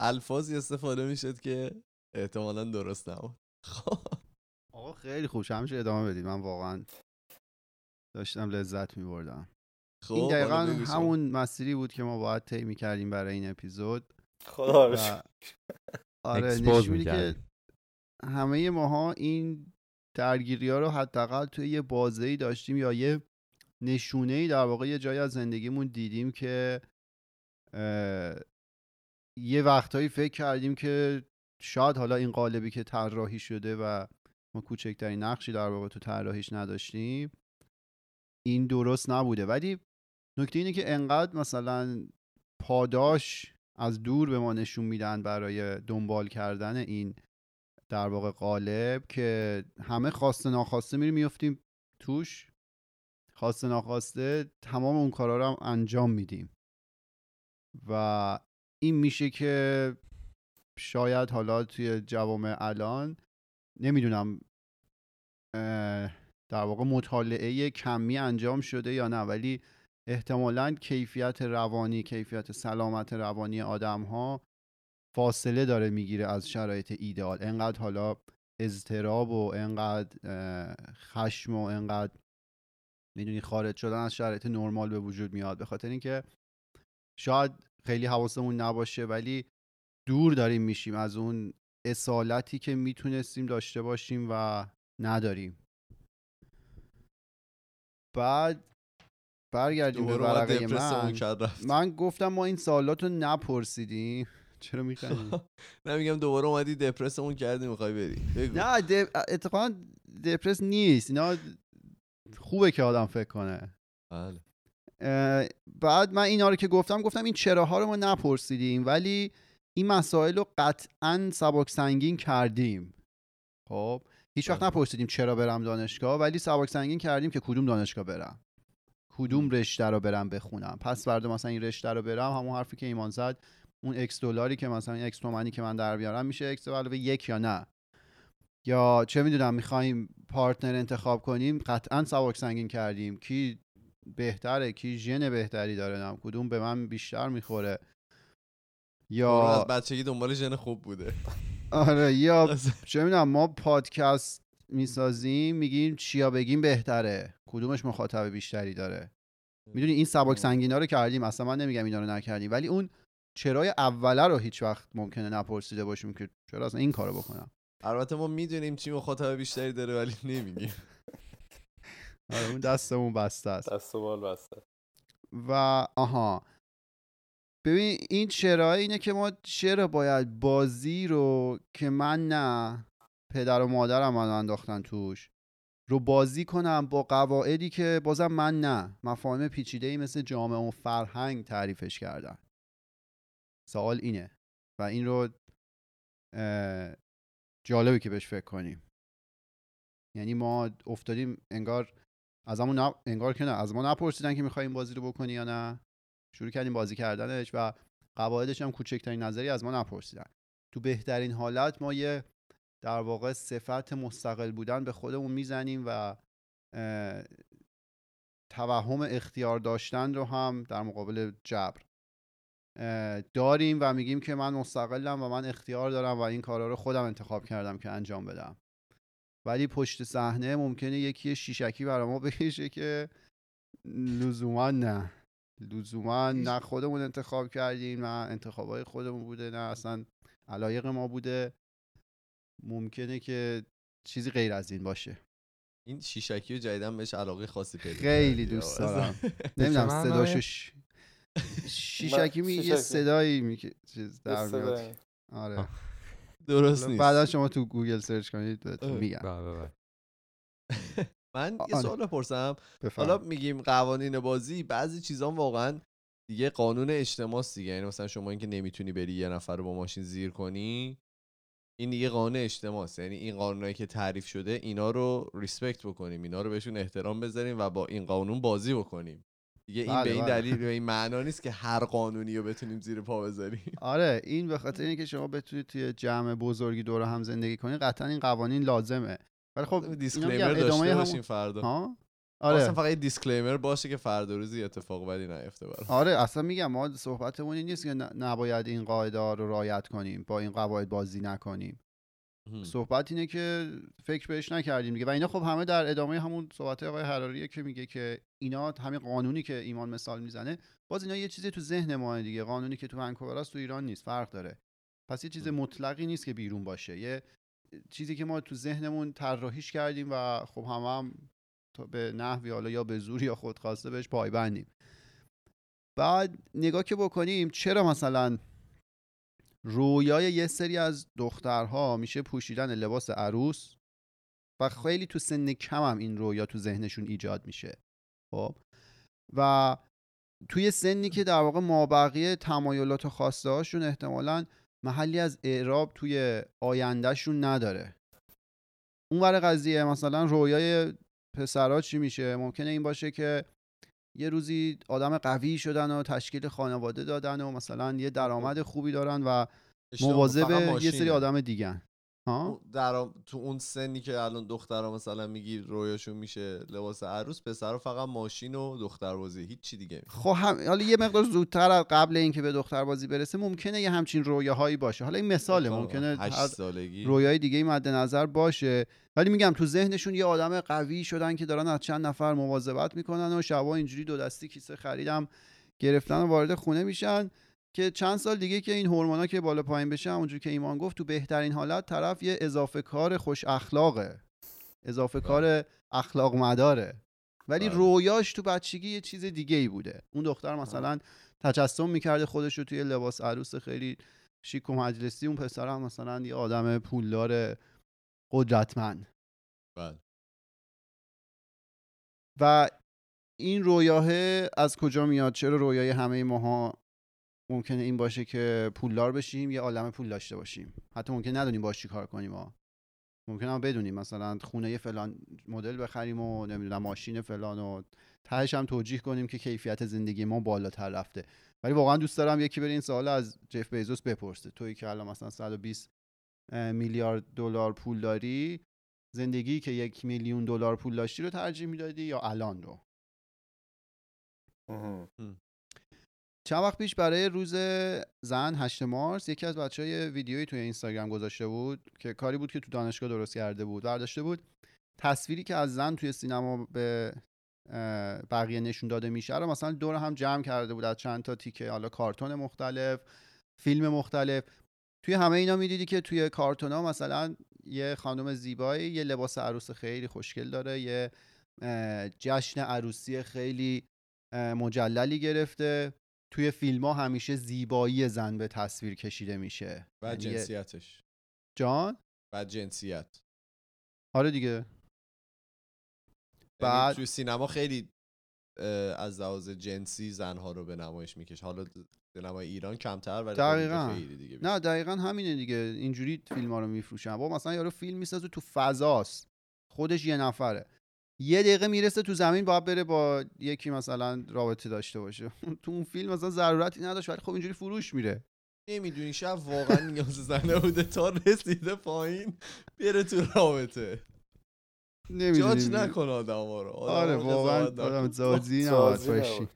الفاظی استفاده می‌شد که احتمالا درست نبود خب آقا خیلی خوب همیشه ادامه بدید من واقعا داشتم لذت میبردم خب این دقیقا. همون مسیری بود که ما باید طی می‌کردیم برای این اپیزود خدا. آره نشون میده که. همه ماها این درگیری ها رو حداقل توی یه بازه ای داشتیم یا یه نشونه ای در واقع یه جایی از زندگیمون دیدیم که یه وقتهایی فکر کردیم که شاید حالا این قالبی که طراحی شده و ما کوچکترین نقشی در واقع تو طراحیش نداشتیم این درست نبوده. ولی نکته اینه که انقدر مثلا پاداش از دور به ما نشون میدن برای دنبال کردن این در واقع قالب که همه خواسته ناخواسته میریم میفتیم توش. خواسته ناخواسته تمام اون کارا رو هم انجام میدیم. و این میشه که شاید حالا توی جوامع الان نمی‌دونم در واقع مطالعه کمی انجام شده یا نه ولی احتمالا کیفیت روانی کیفیت سلامت روانی آدم ها فاصله داره می‌گیره از شرایط ایدئال. انقدر حالا اضطراب و انقدر خشم و انقدر می‌دونی خارج شدن از شرایط نرمال به وجود میاد. به خاطر اینکه شاید خیلی حواسمون نباشه ولی دور داریم میشیم از اون اصالتی که می‌تونستیم داشته باشیم و نداریم. بعد برگردیم به ورقه دپرسمون من. من گفتم ما این سوالات رو نپرسیدیم. چرا میخندی؟ نمیگم دوباره اومدی دپرسمون کردی می‌خوای بری. بگو. نه. اتفاقا دپرس نیست. اینا خوبه که آدم فکر کنه. بله. بعد من اینا رو که گفتم گفتم این چراها رو ما نپرسیدیم ولی این مسائل رو قطعا سبک سنگین کردیم. خب؟ هیچ وقت بله. نپرسیدیم چرا برم دانشگاه ولی سبک سنگین کردیم که کدوم دانشگاه برم. کدوم رشته رو برم بخونم. پس فردا مثلا این رشته رو برم همون حرفی که ایمان زد اون X دلاری که مثلا X تومنی که من در بیارم میشه X علاوه یک یا نه؟ یا چه می‌دونم می‌خوایم partner انتخاب کنیم قطعا سبک سنگین کردیم. کی بهتره کی ژن بهتری داره نم کدوم به من بیشتر می‌خوره. یا از بچگی دنبال ژن خوب بوده. آره یا چه می‌دونم ما پادکست می‌سازیم میگیم چیا بگیم بهتره. کدومش مخاطب بیشتری داره؟ می‌دونی این سبک سنگینا رو کردیم. اصلا من نمیگم اینا رو نکردیم. ولی اون چرای اوله رو هیچ وقت ممکنه نپرسیده باشیم که چرا اصلا این کارو بکنم. البته ما می‌دونیم چی مخاطب بیشتری داره ولی نمیگیم. آره اون دستمون بسته است. دست و بال بسته. و آها. ببین این چرا اینه که ما چرا باید بازی رو که من نه پدر و مادرم من انداختن توش رو بازی کنم با قواعدی که بازم من نه. مفاهیم پیچیده ای مثل جامعه و فرهنگ تعریفش کردن. سوال اینه و این رو اه، جالبه که بهش فکر کنیم. یعنی ما افتادیم انگار از همون نپ... انگار که نه از ما نپرسیدن که می‌خوای این بازی رو بکنی یا نه. شروع کردیم بازی کردنش و قواعدش هم کوچکترین نظری از ما نپرسیدن. تو بهترین حالت ما یه در واقع صفت مستقل بودن به خودمون می‌زنیم و توهم اختیار داشتن رو هم در مقابل جبر داریم و میگیم که من مستقلم و من اختیار دارم و این کارا رو خودم انتخاب کردم که انجام بدم ولی پشت صحنه ممکنه یکی شیشکی برای ما بکشه که لزوما نه لزوما نه خودمون انتخاب کردیم نه انتخابای خودمون بوده نه اصلا علایق ما بوده ممکنه که چیزی غیر از این باشه این شیشکی و جدیدن بهش علاقه خاصی پیدا خیلی. دوست. دارم نمی‌دونم من صداشو برای- ش... شیشکی می یه. صدایی می چیز در میاد. آره. درست حالا نیست بعدا شما تو گوگل سرچ کنید. میگم بله، بله. من یه آره. سوال بپرسم. حالا میگیم قوانین بازی بعضی چیزا واقعا دیگه قانون اجتماعی دیگه یعنی مثلا شما اینکه نمی‌تونی بری یه نفر رو با ماشین زیر کنی این دیگه قانون اجتماعی یعنی این قانونایی که تعریف شده اینا رو respect بکنیم اینا رو بهشون احترام بذاریم و با این قانون بازی بکنیم دیگه این بله، به این بله. دلیل به این معنا نیست که هر قانونی رو بتونیم زیر پا بذاریم آره این به خاطر اینکه شما بتونید توی جمع بزرگی دور هم زندگی کنید قطعا این قوانین لازمه ولی خب دیسکلیمر ادامه داشته باشیم فردا ها آره. آره فقط دیسکلیمر باشه که فردا روزی اتفاق بدی نیفته برام آره اصلا میگم ما صحبتمون این نیست که نباید این قاعده رو رعایت کنیم با این قواعد بازی نکنیم. صحبت اینه که فکر بهش نکردیم دیگه. و اینا خب همه در ادامه همون صحبت آقای حراریه که میگه که اینا همین قانونی که ایمان مثال می‌زنه باز اینا یه چیزی تو ذهن ما دیگه. قانونی که تو ونکوور تو ایران نیست فرق داره. پس یه چیز مطلقی نیست که بیرون باشه. یه چیزی که ما تو ذهنمون طراحیش کردیم و خب همه هم تا به نحوی حالا یا به زور یا خودخواسته بهش پایبندیم. بعد نگاه که بکنیم چرا مثلا رویای یه سری از دخترها میشه پوشیدن لباس عروس و خیلی تو سن کم هم این رویا تو ذهنشون ایجاد میشه. خب؟ و توی سنی که در واقع مابقی تمایلات و خواسته هاشون احتمالا محلی از اعراب توی آیندهشون نداره. اون قضیه مثلا رویای پسرها چی میشه؟ ممکنه این باشه که یه روزی آدم قوی شدن و تشکیل خانواده دادن و مثلا یه درآمد خوبی دارن و. مواظب یه. سری آدم دیگن ها در تو اون سنی که الان دخترها مثلا میگی رویاشون میشه لباس عروس پسرها فقط ماشین و دختر بازی هیچ چی دیگه خب هم... حالا یه مقدار زودتر از قبل اینکه به دختر بازی برسه ممکنه یه همچین رویاهایی باشه. حالا این مثاله ممکنه هشت سالگی. رویای دیگه مد نظر باشه. ولی میگم تو ذهنشون یه آدم قوی شدن که دارن از چند نفر مواظبت می‌کنن و شبا اینجوری دو دستی کیسه خریدم گرفتن و وارد خونه میشن. که چند سال دیگه که این هورمونا که بالا پایین بشه اونجوری که ایمان گفت تو بهترین حالت طرف یه اضافه کار خوش اخلاقه. اضافه کار اخلاق مداره. ولی بله. رویاش تو بچگی یه چیز دیگه ای بوده. اون دختر مثلا تجسم می‌کرده خودش رو توی لباس عروس خیلی شیک و مجلسی. اون پسر هم مثلا یه آدم پولدار قدرتمند. بله. و این رویاه از کجا میاد؟ چرا رویای همه ماها ممکنه این باشه که پولدار بشیم یه عالم پول داشته باشیم. حتی ممکن ندونیم باش چی کار کنیم ها. ممکن هم بدونیم مثلا خونه فلان مدل بخریم و نمی‌دونم ماشین فلان و تهش هم توجیه کنیم که کیفیت زندگی ما بالاتر رفته. ولی واقعا دوست دارم یکی بره این سوال از جف بیزوس بپرسه. تویی که الان مثلا 120 میلیارد دلار پول داری زندگی که یک میلیون دلار پول داشتی رو ترجیح می‌دادی یا الان رو؟ چند وقت پیش برای روز زن 8 مارس یکی از بچه های ویدیویی توی اینستاگرام گذاشته بود که کاری بود که تو دانشگاه درست کرده بود. برداشته بود تصویری که از زن توی سینما به بقیه نشون داده میشه رو مثلا دور هم جمع کرده بود از چند تا تیکه حالا کارتون مختلف فیلم مختلف. توی همه اینا می‌دیدی که توی کارتون ها مثلا یه خانم زیبایی یه لباس عروس خیلی خوشگل داره یه جشن عروسی خیلی مجللی گرفته. توی فیلم ها همیشه زیبایی زن به تصویر کشیده میشه. و یعنی جنسیتش. جان؟ و جنسیت. آره دیگه. بعد بعد- توی سینما خیلی از لحاظ جنسی زنها رو به نمایش میکش حالا سینما ایران کمتر ولی خب دقیقاً. خیلی دیگه بیشتر. نه دقیقا همینه دیگه. اینجوری فیلم ها رو میفروشن. با مثلا یارو فیلم می‌سازه تو فضاست. خودش یه نفره. یه دقیقه می‌رسه تو زمین باید بره با یکی مثلا رابطه داشته باشه. تو اون فیلم مثلا ضرورتی نداشت ولی خب اینجوری فروش میره. نمی‌دونی شب واقعا نیاز زنه بوده تا رسیده پایین بره تو رابطه. جاج نمی‌دونی نکن آدم ها رو. آدم آره واقعا. آدم زادی نباید باشی.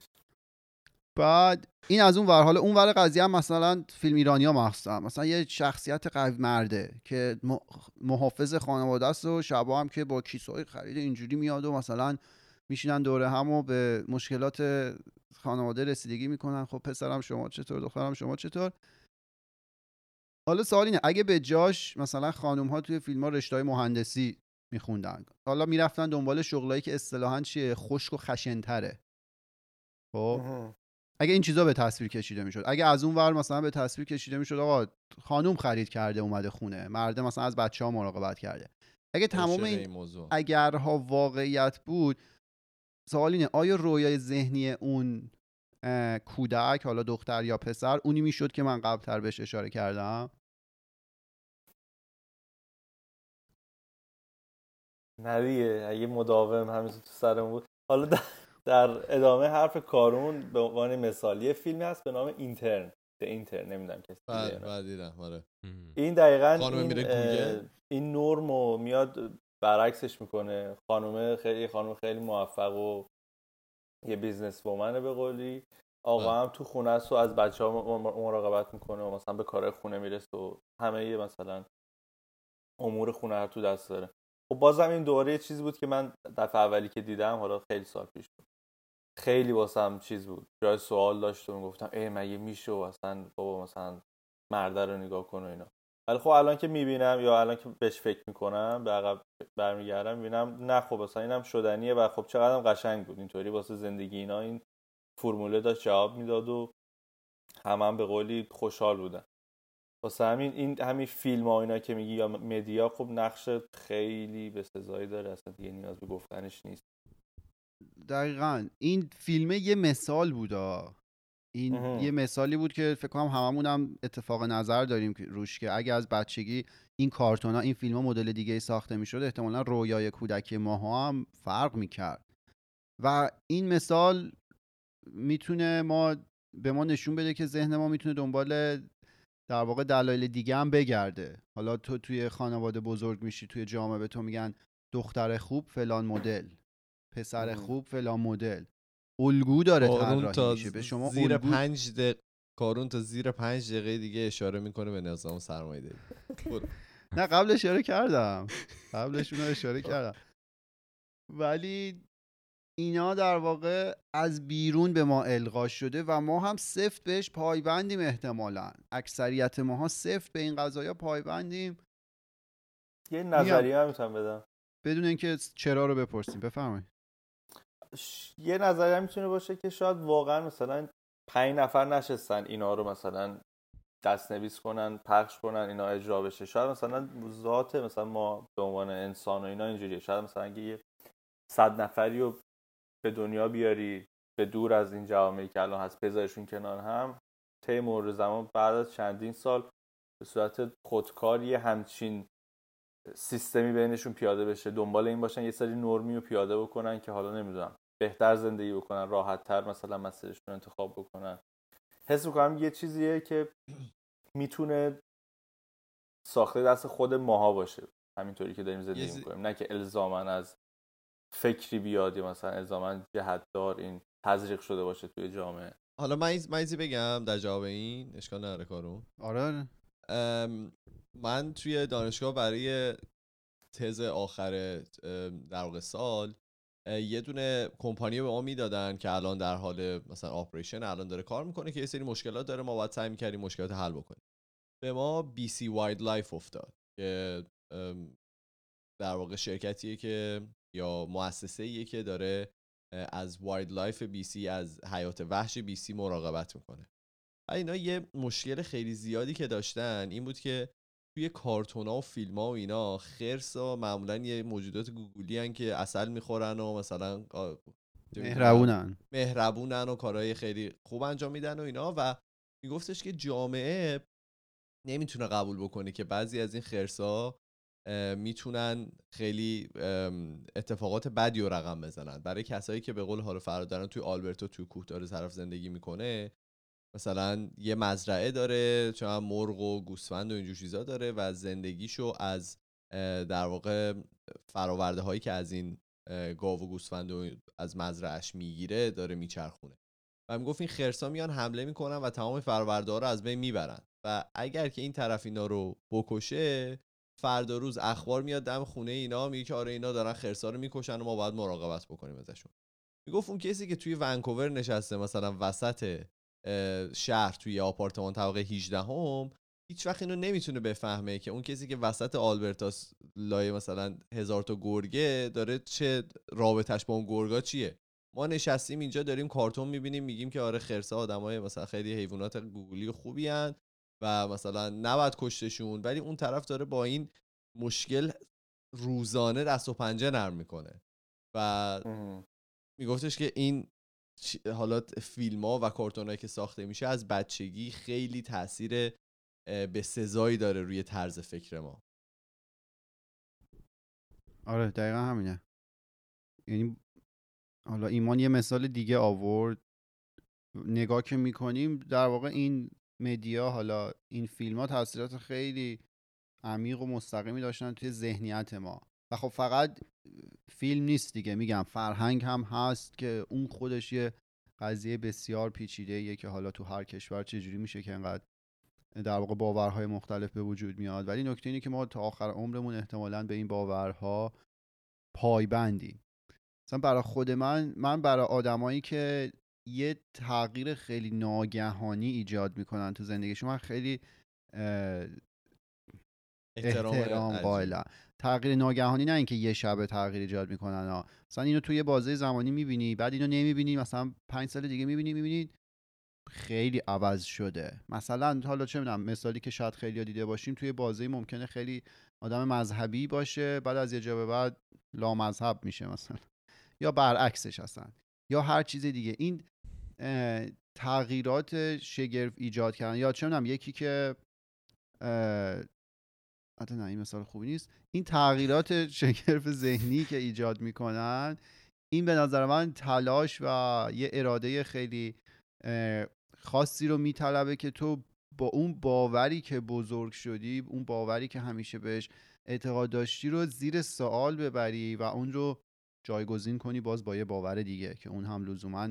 بعد این از اون ور حالا اون ور قضیه هم مثلا فیلم ایرانی ها مخصوصا مثلا یه شخصیت قوی مرده که محافظ خانواده است و شبا هم که با کیسای خرید اینجوری میاد و مثلا میشینن دوره هم و به مشکلات خانواده رسیدگی می‌کنن. خب پسرم شما چطور؟ دخترم شما چطور؟ حالا سوال اینه اگه به جاش مثلا خانم ها توی فیلم ها رشته مهندسی میخوندن حالا می‌رفتن دنبال شغلایی که اصطلاحا چیه؟ خشک و خشنتره. خب. اگه این چیزا به تصویر کشیده می‌شد اگه از اون ور مثلا به تصویر کشیده می‌شد آقا خانوم خرید کرده اومده خونه مرده مثلا از بچه ها مراقبت کرده. اگه تمام این موضوع. اگرها واقعیت بود سوال اینه آیا رویای ذهنی اون اه، کودک حالا دختر یا پسر اونی می‌شد که من قبلتر بهش اشاره کردم؟ نه دیگه اگه مداوم همینطور تو سرمون بود. حالا در, ادامه حرف کارون به عنوان مثال یه فیلمی هست به نام اینترن. The اینترن نمی‌دونم کسی بعد. بعد دیدم آره. این دقیقا خانم این, میره اه، گوگل. این نرم رو میاد برعکسش می‌کنه. خانومه خیلی خانم خیلی موفق و یه businesswoman ه به قولی. آقا بله. هم تو خونه است و از بچه ها مراقبت می‌کنه و مثلا به کارهای خونه می‌رسه و همه یه مثلا امور خونه رو تو دست داره. خب بازم این دوره یه چیزی بود که من دفعه اولی که دیدم حالا خیلی سال پیش بود. خیلی واسم چیز بود. جای سوال داشت و گفتم ای مگه میشه و اصلا بابا مثلا مرده رو نگاه کن و اینا. ولی خب الان که می‌بینم یا الان که بهش فکر می‌کنم به عقب برمیگردم می‌بینم نه خب اصلا اینم شدنیه و خب چقدرم قشنگ بود. اینطوری واسه زندگی اینا این فرموله داشت جواب می‌داد و همه هم به قولی خوشحال بودن. واسه همین این همین فیلم ها اینا که میگی یا مدیا خب نقش خیلی به سزایی داره. اصلا دیگه نیاز به گفتنش نیست. دقیقا. این فیلم یه مثال بودا. این اها. یه مثالی بود که فکر کنم هممون هم اتفاق نظر داریم که روش که اگه از بچگی این کارتون ها این فیلم ها مدل دیگه ساخته می‌شد احتمالا رویای کودکی ماها هم فرق می‌کرد. و این مثال می‌تونه ما به ما نشون بده که ذهن ما می‌تونه دنبال در واقع دلایل دیگه هم بگرده. حالا تو توی خانواده بزرگ میشی توی جامعه به تو میگن دختر خوب فلان مدل. پسر. خوب فلان مدل. الگو داره طراحی تا میشه. به شما زیر الگو پنج دقیقه کارون تا زیر پنج دقیقه دیگه اشاره می‌کنه به نظام سرمایه داری نه قبل اشاره کردم. قبلش اونو اشاره کردم. ولی اینا در واقع از بیرون به ما القا شده و ما هم سفت بهش پایبندیم احتمالا. اکثریت ماها سفت به این قضايا پایبندیم. یه نظریه هم می‌تونم بدم. بدون اینکه چرا رو بپرسیم. بفرمایید. ش- یه نظریه می‌تونه باشه که شاید واقعا مثلا پنج نفر نشستن اینا رو مثلا دست نویس کنن پخش کنن اینا اجرا بشه. شاید مثلا ذات مثلا ما به عنوان انسان و اینا اینجوریه. شاید مثلا اگه یه صد نفری رو به دنیا بیاری به دور از این جوامعی که الان هست بذارشون کنار هم طی مرور زمان بعد از چندین سال به صورت خودکار یه همچین سیستمی بینشون پیاده بشه. دنبال این باشن یه سری نرمی رو پیاده بکنن که حالا نمی‌دونم بهتر زندگی بکنن راحت تر مثلا مسیرشون رو انتخاب بکنن. حس می‌کنم یه چیزیه که می‌تونه ساخته دست خود ماها باشه. همینطوری که داریم زندگی می‌کنیم. نه که الزاما از فکری بیاد یا مثلا الزاما جهتدار این تزریق شده باشه توی جامعه. حالا من یه چیزی بگم در جواب این. اشکال نداره کارون. آره ام، من توی دانشگاه برای تز آخر در واقع سال یه دونه کمپانی به ما می‌دادن که الان در حال مثلا operation الان داره کار می‌کنه که یه سری مشکلات داره ما باید سعی می‌کردیم مشکلات حل بکنیم. به ما BC Wildlife افتاد که در واقع شرکتیه که یا مؤسسه که داره از wildlife BC از حیات وحش BC مراقبت می‌کنه. و اینا یه مشکل خیلی زیادی که داشتن این بود که توی کارتونا و فیلم ها و اینا خرس ها معمولا یه موجودات گوگولی هن که عسل می‌خورن و مثلا مهربونن. مهربونن و کارهای خیلی خوب انجام میدن و اینا و میگفتش که جامعه نمی‌تونه قبول بکنه که بعضی از این خرسا می‌تونن خیلی اتفاقات بدی و رقم بزنن. برای کسایی که به قول حالا فراد دارن توی آلبرتو توی کوه داره طرف زندگی می‌کنه مثلا یه مزرعه داره چون مرغ و گوسفند و اینجور چیزا داره و زندگیشو از در واقع فراورده هایی که از این گاو و گوسفند و از مزرعهش می‌گیره داره میچرخونه. و می‌گفت این خرسا میان حمله می‌کنن و تمام فرآورده ها رو از بین می‌برن. و اگر که این طرف اینا رو بکشه فردا روز اخبار میاد دم خونه اینا میگه که آره اینا دارن خرسا رو می‌کشن و ما باید مراقبت بکنیم ازشون. می‌گفت اون کسی که توی ونکوور نشسته مثلا وسط شهر توی آپارتمان طبقه 18 هم هیچ وقت اینو نمی‌تونه بفهمه که اون کسی که وسط آلبرتاس لایه مثلا هزار تا گرگه داره چه رابطش با اون گرگا چیه؟ ما نشستیم اینجا داریم کارتون می‌بینیم میگیم که آره خرسا آدمای مثلا خیلی حیوانات گوگلی خوبی هن و مثلا نباید کشتشون ولی اون طرف داره با این مشکل روزانه دست و پنجه نرم می‌کنه و میگفتش که این حالا فیلم ها و کارتون که ساخته میشه از بچگی خیلی تاثیر به سزایی داره روی طرز فکر ما. آره دقیقا همینه. یعنی حالا ایمان یه مثال دیگه آورد. نگاه که می‌کنیم در واقع این مدیا حالا این فیلم ها تاثیرات خیلی عمیق و مستقیمی داشتن توی ذهنیت ما. و خب فقط فیلم نیست دیگه میگم فرهنگ هم هست که اون خودش یه قضیه بسیار پیچیده که حالا تو هر کشور چجوری میشه که انقدر در واقع باورهای مختلف به وجود میاد. ولی نکته اینه که ما تا آخر عمرمون احتمالا به این باورها پایبندیم. مثلا برای خود من من برای آدمایی که یه تغییر خیلی ناگهانی ایجاد می‌کنن تو زندگیشون من خیلی احترام. قائلم. تغییر ناگهانی نه اینکه یه شب تغییر ایجاد می‌کنن ها مثلا اینو توی بازه زمانی می‌بینی بعد اینو نمی‌بینی مثلا پنج سال دیگه می‌بینی می‌بینی خیلی عوض شده. مثلا حالا چه می‌دونم مثالی که شاید خیلی دیده باشیم توی بازه ممکنه خیلی آدم مذهبی باشه بعد از یه جا به بعد لامذهب میشه مثلا. یا برعکسش هستن. یا هر چیز دیگه. این تغییرات شگرف ایجاد کردن. یا چه می‌دونم یکی که حتی نه این مثال خوبی نیست. این تغییرات شگرف ذهنی که ایجاد می‌کنن این به نظر من تلاش و یه اراده خیلی خاصی رو میطلبه که تو با اون باوری که بزرگ شدی اون باوری که همیشه بهش اعتقاد داشتی رو زیر سوال ببری و اون رو جایگزین کنی باز با یه باور دیگه که اون هم لزوما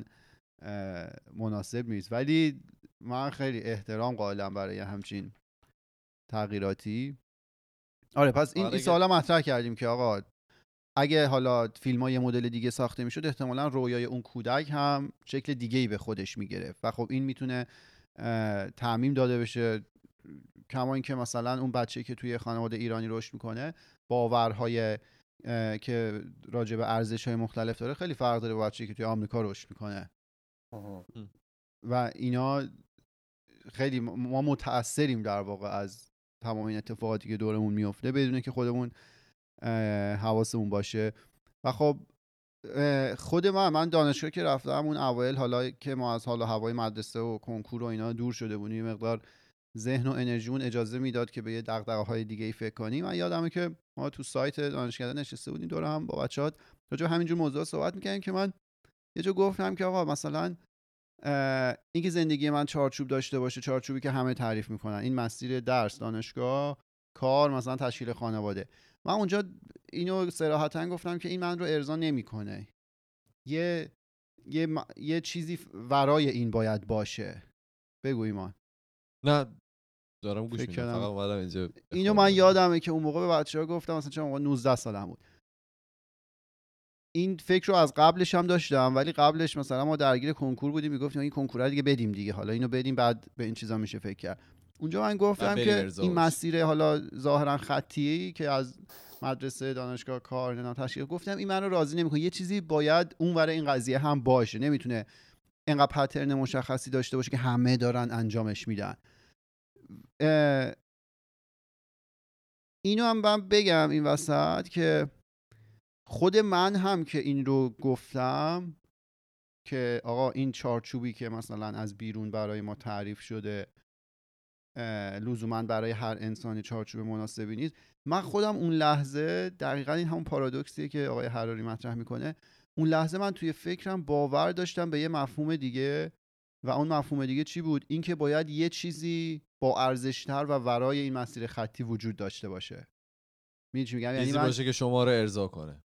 مناسب نیست. ولی من خیلی احترام قائلم برای همچین تغییراتی. آره پس این, آره این مطرح کردیم که آقا اگه حالا فیلم های مدل دیگه ساخته می‌شد احتمالا رویای اون کودک هم شکل دیگه ای به خودش می‌گرفت. و خب این می‌تونه تعمیم داده بشه. کما اینکه مثلا اون بچه که توی خانواده ایرانی رشد می‌کنه باورهای که راجع به ارزش های مختلف داره خیلی فرق داره با بچه که توی آمریکا رشد می‌کنه. و اینا خیلی ما متاثریم در واقع از تمام این اتفاقاتی که دورمون میفته بدون که خودمون حواسمون باشه. و خب خود من من دانشگاه که رفتم اون اوایل حالا که ما از حالا هوای مدرسه و کنکور و اینا دور شده بودیم یه مقدار ذهن و انرژیمون اجازه می‌داد که به یه دغدغه های دیگه ای فکر کنیم. من یادمه که ما تو سایت دانشکده نشسته بودیم دور هم با بچه‌ها راجع همینجور موضوع صحبت می‌کردیم که من یه جا گفتم که آقا مثلا اینکه زندگی من چارچوب داشته باشه چارچوبی که همه تعریف می‌کنن. این مسیر درس دانشگاه کار مثلا تشکیل خانواده. من اونجا اینو صراحتا گفتم که این من رو ارضا نمی‌کنه. یه یه, م- یه چیزی ورای این باید باشه. بگو ایمان. نه دارم گوش میدم. فقط اینجا اینو. من یادمه که اون موقع به بچه ها گفتم مثلا چون موقع 19 سالم بود. این فکر رو از قبلش هم داشتم ولی قبلش مثلا ما درگیر کنکور بودیم می‌گفتیم این کنکور رو دیگه بدیم دیگه حالا اینو بدیم بعد به این چیزا میشه فکر کرد. اونجا من گفتم که این. مسیر حالا ظاهرا خطی که از مدرسه دانشگاه کار نمی‌دونم تشکیل گفتم این منو راضی نمی‌کنه. یه چیزی باید اون ور این قضیه هم باشه. نمی‌تونه انقدر پترن مشخصی داشته باشه که همه دارن انجامش میدن. اینو هم من بگم این وسط که خود من هم که این رو گفتم که آقا این چارچوبی که مثلا از بیرون برای ما تعریف شده لزوما برای هر انسانی چارچوب مناسبی نیست. من خودم اون لحظه دقیقا این همون پارادوکسیه که آقای حراری مطرح می‌کنه. اون لحظه من توی فکرم باور داشتم به یه مفهوم دیگه. و اون مفهوم دیگه چی بود؟ اینکه باید یه چیزی با ارزشتر و ورای این مسیر خطی وجود داشته باشه. میگم؟ یعنی باشه که شما رو ارضا کنه.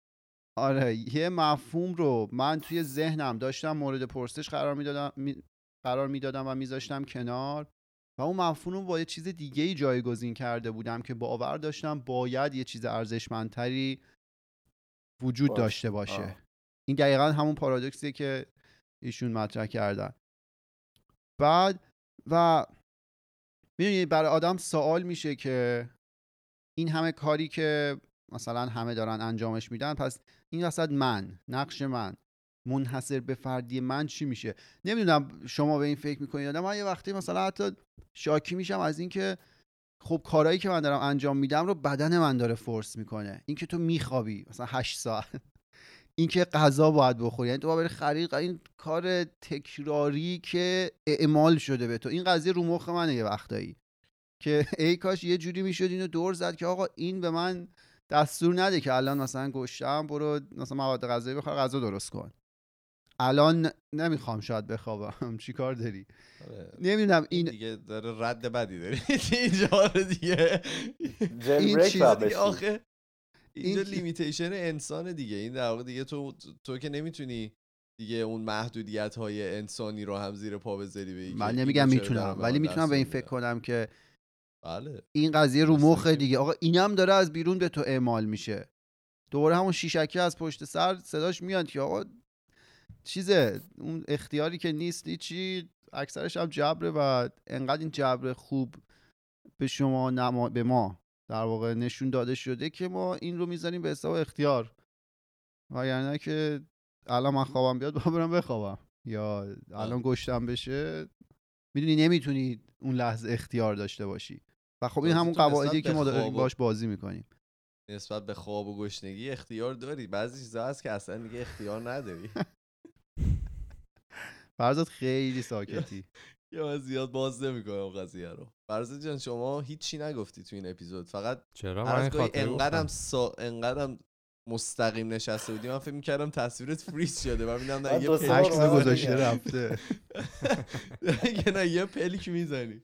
آره یه مفهوم رو من توی ذهنم داشتم مورد پرسش قرار می‌دادم می... قرار می‌دادم و میذاشتم کنار و اون مفهوم رو با یه چیز دیگه ای جایگزین کرده بودم که باور داشتم باید یه چیز ارزشمندتری وجود باشه. داشته باشه آه. این دقیقا همون پارادوکسیه که ایشون مطرح کردن بعد و می‌دونی برای آدم سوال میشه که این همه کاری که مثلا همه دارن انجامش میدن پس این وسط من نقش من منحصر به فردی من چی میشه؟ نمی‌دونم شما به این فکر می‌کنید نه من یه وقتی مثلا حتی شاکی میشم از اینکه خب کارهایی که من دارم انجام میدم رو بدن من داره فورس می‌کنه. اینکه تو میخوابی مثلا هشت ساعت. اینکه غذا باید بخوری. یعنی تو باید خرید این کار تکراری که اعمال شده به تو. این قضیه رو مخ منه یه وقتایی. که ای کاش یه جوری می‌شد اینو دور زد که آقا این به من دستور نده که الان مثلا گشتم برو مثلا مواد غذایی بخور غذا درست کن الان نمی‌خوام شاید بخوابم چی کار داری آره. نمی‌دونم این دیگه داره رد بدی داری اینجا رو دیگه جل این چیز دیگه. آخه اینجا این- لیمیتیشن انسان دیگه این در واقع دیگه تو تو که نمی‌تونی دیگه اون محدودیت های انسانی رو هم زیر پا بذاری من نمیگم می‌تونم ولی می‌تونم به این فکر؟ کنم که بله. این قضیه رو مخ دیگه. آقا اینم داره از بیرون به تو اعمال میشه. دوباره همون شیشکی از پشت سر صداش میاد که آقا چیزه اون اختیاری که نیست چی اکثرش هم جبره و انقدر این جبر خوب به شما نما... به ما در واقع نشون داده شده که ما این رو می‌ذاریم به حساب اختیار. وگرنه که الان من خوابم بیاد با برم بخوابم. یا الان گشتم بشه. می‌دونی نمی‌تونی اون لحظه اختیار داشته باشی. و خب این همون قواعدی که ما داریم باش بازی می‌کنیم. نسبت به خواب و گشنگی اختیار داری. بعضی چیزا هست که اصلا دیگه اختیار نداری. فرزاد خیلی ساکتی. یا من زیاد باز نمی‌کنم قضیه رو. فرزاد جان شما هیچی نگفتی تو این اپیزود. فقط چرا؟ من انقدرم. سا... انقدرم مستقیم نشسته بودی من فکر می‌کردم تصویرت فریز شده من میدم نه یه اومدم گذاشته. رفته. نه یه پلیک می‌زنی.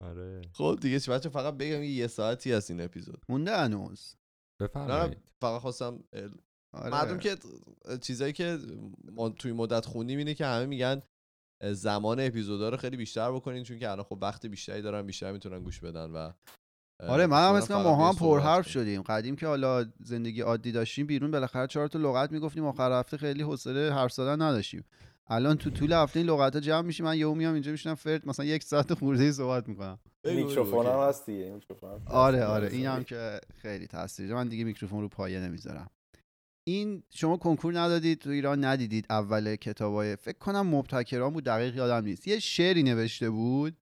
آره. خب دیگه چه بچه فقط بگم یه ساعتی هست این اپیزود. مونده هنوز. بفرمایید. فقط خواستم ال- آره. مردم که چیزایی که ما توی مدت خوندیم اینه که همه میگن زمان اپیزودا رو خیلی بیشتر بکنین چون که الان خب وقت بیشتری دارن بیشتر می‌تونن گوش بدن و آره من هم دارم ما هم بهش پر صحبت حرف کنیم. شدیم. قدیم که حالا زندگی عادی داشتیم بیرون بالاخره چهار تا لغت می‌گفتیم آخر هفته خیلی حوصله حرف زدن نداشتیم. الان تو طول هفته این لغت ها جمع میشیم من یهو میام اینجا میشینم فرد مثلا یک ساعت خورده ای صحبت می‌کنم. میکروفون هم. هست دیگه میکروفون آره. آره این هم که خیلی تاثیر داره. من دیگه میکروفون رو پایه نمی‌ذارم. این شما کنکور ندادید تو ایران ندیدید اول کتابای فکر کنم مبتکران بود دقیق یادم نیست. یه شعری نوشته بود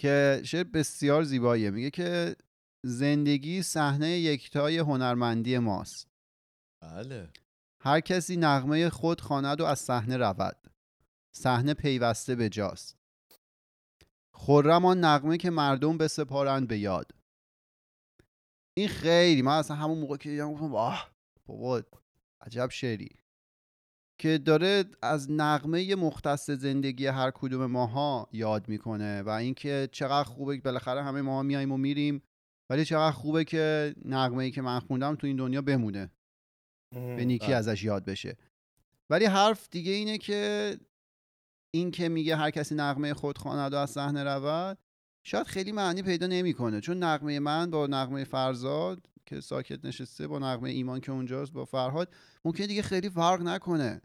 که شعر بسیار زیباییه. میگه که زندگی صحنه یکتای هنرمندی ماست. بله. هر کسی نغمه خود خواند و از صحنه رود. صحنه پیوسته به جاست خرم آن نغمه که مردم بسپارند به یاد. این خیلی من اصلا همون موقع که دیدم گفتم واه بابا عجب شعری. که داره از نغمه مختص زندگی هر کدوم ماها یاد می‌کنه و اینکه چقدر خوبه که بالاخره همه ماها میایم و میریم ولی چقدر خوبه که نغمه ای که من خوندم تو این دنیا بمونه. به نیکی بله. ازش یاد بشه. ولی حرف دیگه اینه که این که میگه هر کسی نغمه خود خواند و از صحنه رود شاید خیلی معنی پیدا نمی‌کنه. چون نغمه من با نغمه فرزاد که ساکت نشسته با نغمه ایمان که اونجاست با فرهاد ممکنه دیگه خیلی فرق نکنه.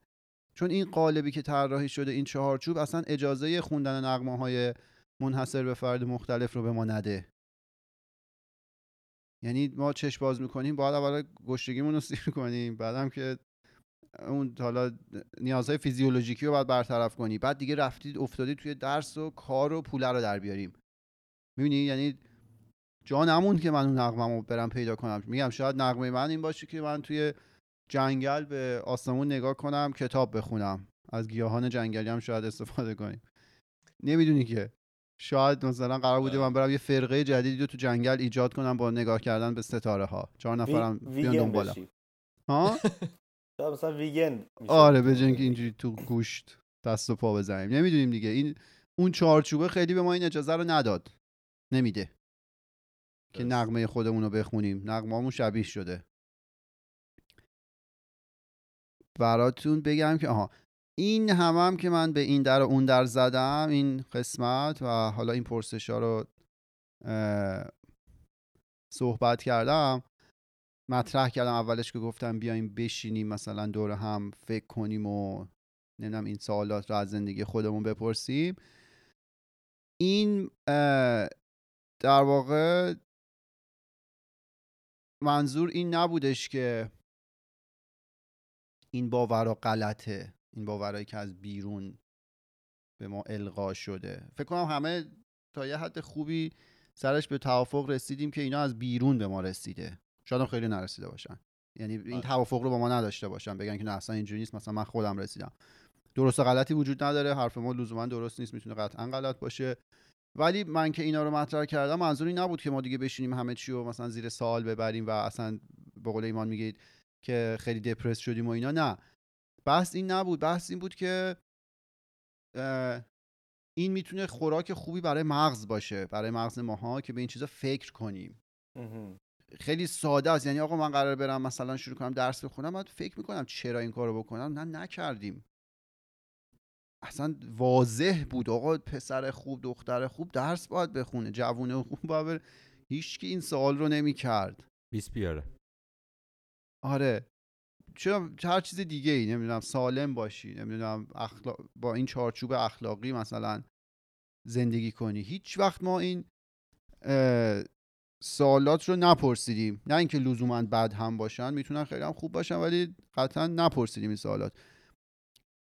چون این قالبی که طراحی شده این چهارچوب اصلا اجازه خوندن نغمه های منحصر به فرد مختلف رو به ما نده. یعنی ما چشم باز می‌کنیم باید اول گشتگیمون رو سیر کنیم بعدم که اون حالا نیازهای فیزیولوژیکی رو باید برطرف کنی. بعد دیگه رفتید افتادی توی درس و کار و پوله رو در بیاریم. می‌بینی؟ یعنی جا نموند که من اون نقمه برم پیدا کنم. میگم شاید نقمه من این باشه که من توی جنگل به آسمون نگاه کنم کتاب بخونم. از گیاهان جنگلی هم شاید استفاده کنیم. نمی‌دونی که. شاید مثلا قرار بوده من برم یه فرقه جدیدی رو تو جنگل ایجاد کنم با نگاه کردن به ستاره ها چهار نفرم بیان دنبالم. ها؟ مثلا ویگن آره به که اینجوری تو گوشت دست و پا بزنیم. نمی‌دونیم دیگه. این اون چارچوبه خیلی به ما این اجازه رو نداد. نمیده. که نقمه خودمون رو بخونیم. نقمه شبیه شده. براتون بگم که آها. این همم هم که من به این در و اون در زدم این قسمت و حالا این پرسش ها رو صحبت کردم مطرح کردم اولش که گفتم بیایم بشینیم مثلا دور هم فکر کنیم و نمی‌دونم این سوالات رو از زندگی خودمون بپرسیم. این در واقع منظور این نبودش که این باورا غلطه. این باورایی که از بیرون به ما القا شده. فکر کنم همه تا یه حد خوبی سرش به توافق رسیدیم که اینا از بیرون به ما رسیده. شاید خیلی نرسیده باشن. یعنی این آره. توافق رو با ما نداشته باشن. بگن که نه اصلا اینجوری نیست مثلا من خودم رسیدم. درست و غلطی وجود نداره. حرف ما لزوما درست نیست می‌تونه قطعا غلط باشه. ولی من که اینا رو مطرح کردم منظوری نبود که ما دیگه بشینیم همه چی رو مثلا زیر سوال ببریم و اصلا به قول ایمان میگید که خیلی دپرس شدیم و اینا. نه. بحث این نبود. بحث این بود که این می‌تونه خوراک خوبی برای مغز باشه برای مغز ماها که به این چیزا فکر کنیم. خیلی ساده است. یعنی آقا من قرار برم مثلا شروع کنم درس بخونم بعد فکر می‌کنم چرا این کارو بکنم؟ نه نکردیم. اصلا واضح بود. آقا پسر خوب دختر خوب درس باید بخونه. جوونه خوب باید هیچ کی این سوال رو نمی‌کرد. 20 بیاره. آره. چرا هر چیز دیگه ای نمی‌دونم سالم باشی نمی‌دونم اخلا... با این چارچوب اخلاقی مثلا زندگی کنی. هیچ وقت ما این سوالات رو نپرسیدیم. نه اینکه لزوما بد هم باشن می‌تونن خیلی هم خوب باشن ولی قطعا نپرسیدیم این سوالات.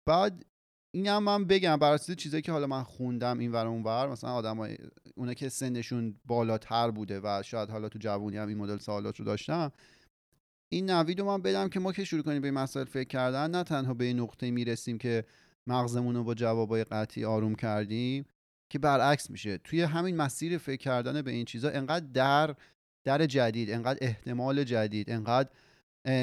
بعد این هم من بگم بر اساس چیزایی که حالا من خوندم این ور اون ور مثلا آدمای اونا که سنشون بالاتر بوده و شاید حالا تو جوونی هم این مدل سوالات رو داشتم این نوید رو من بدم که ما که شروع کنیم به مسائل فکر کردن نه تنها به این نقطه می‌رسیم که مغزمون رو با جوابای قطعی آروم کردیم که برعکس میشه. توی همین مسیر فکر کردن به این چیزا انقدر در در جدید انقدر احتمال جدید انقدر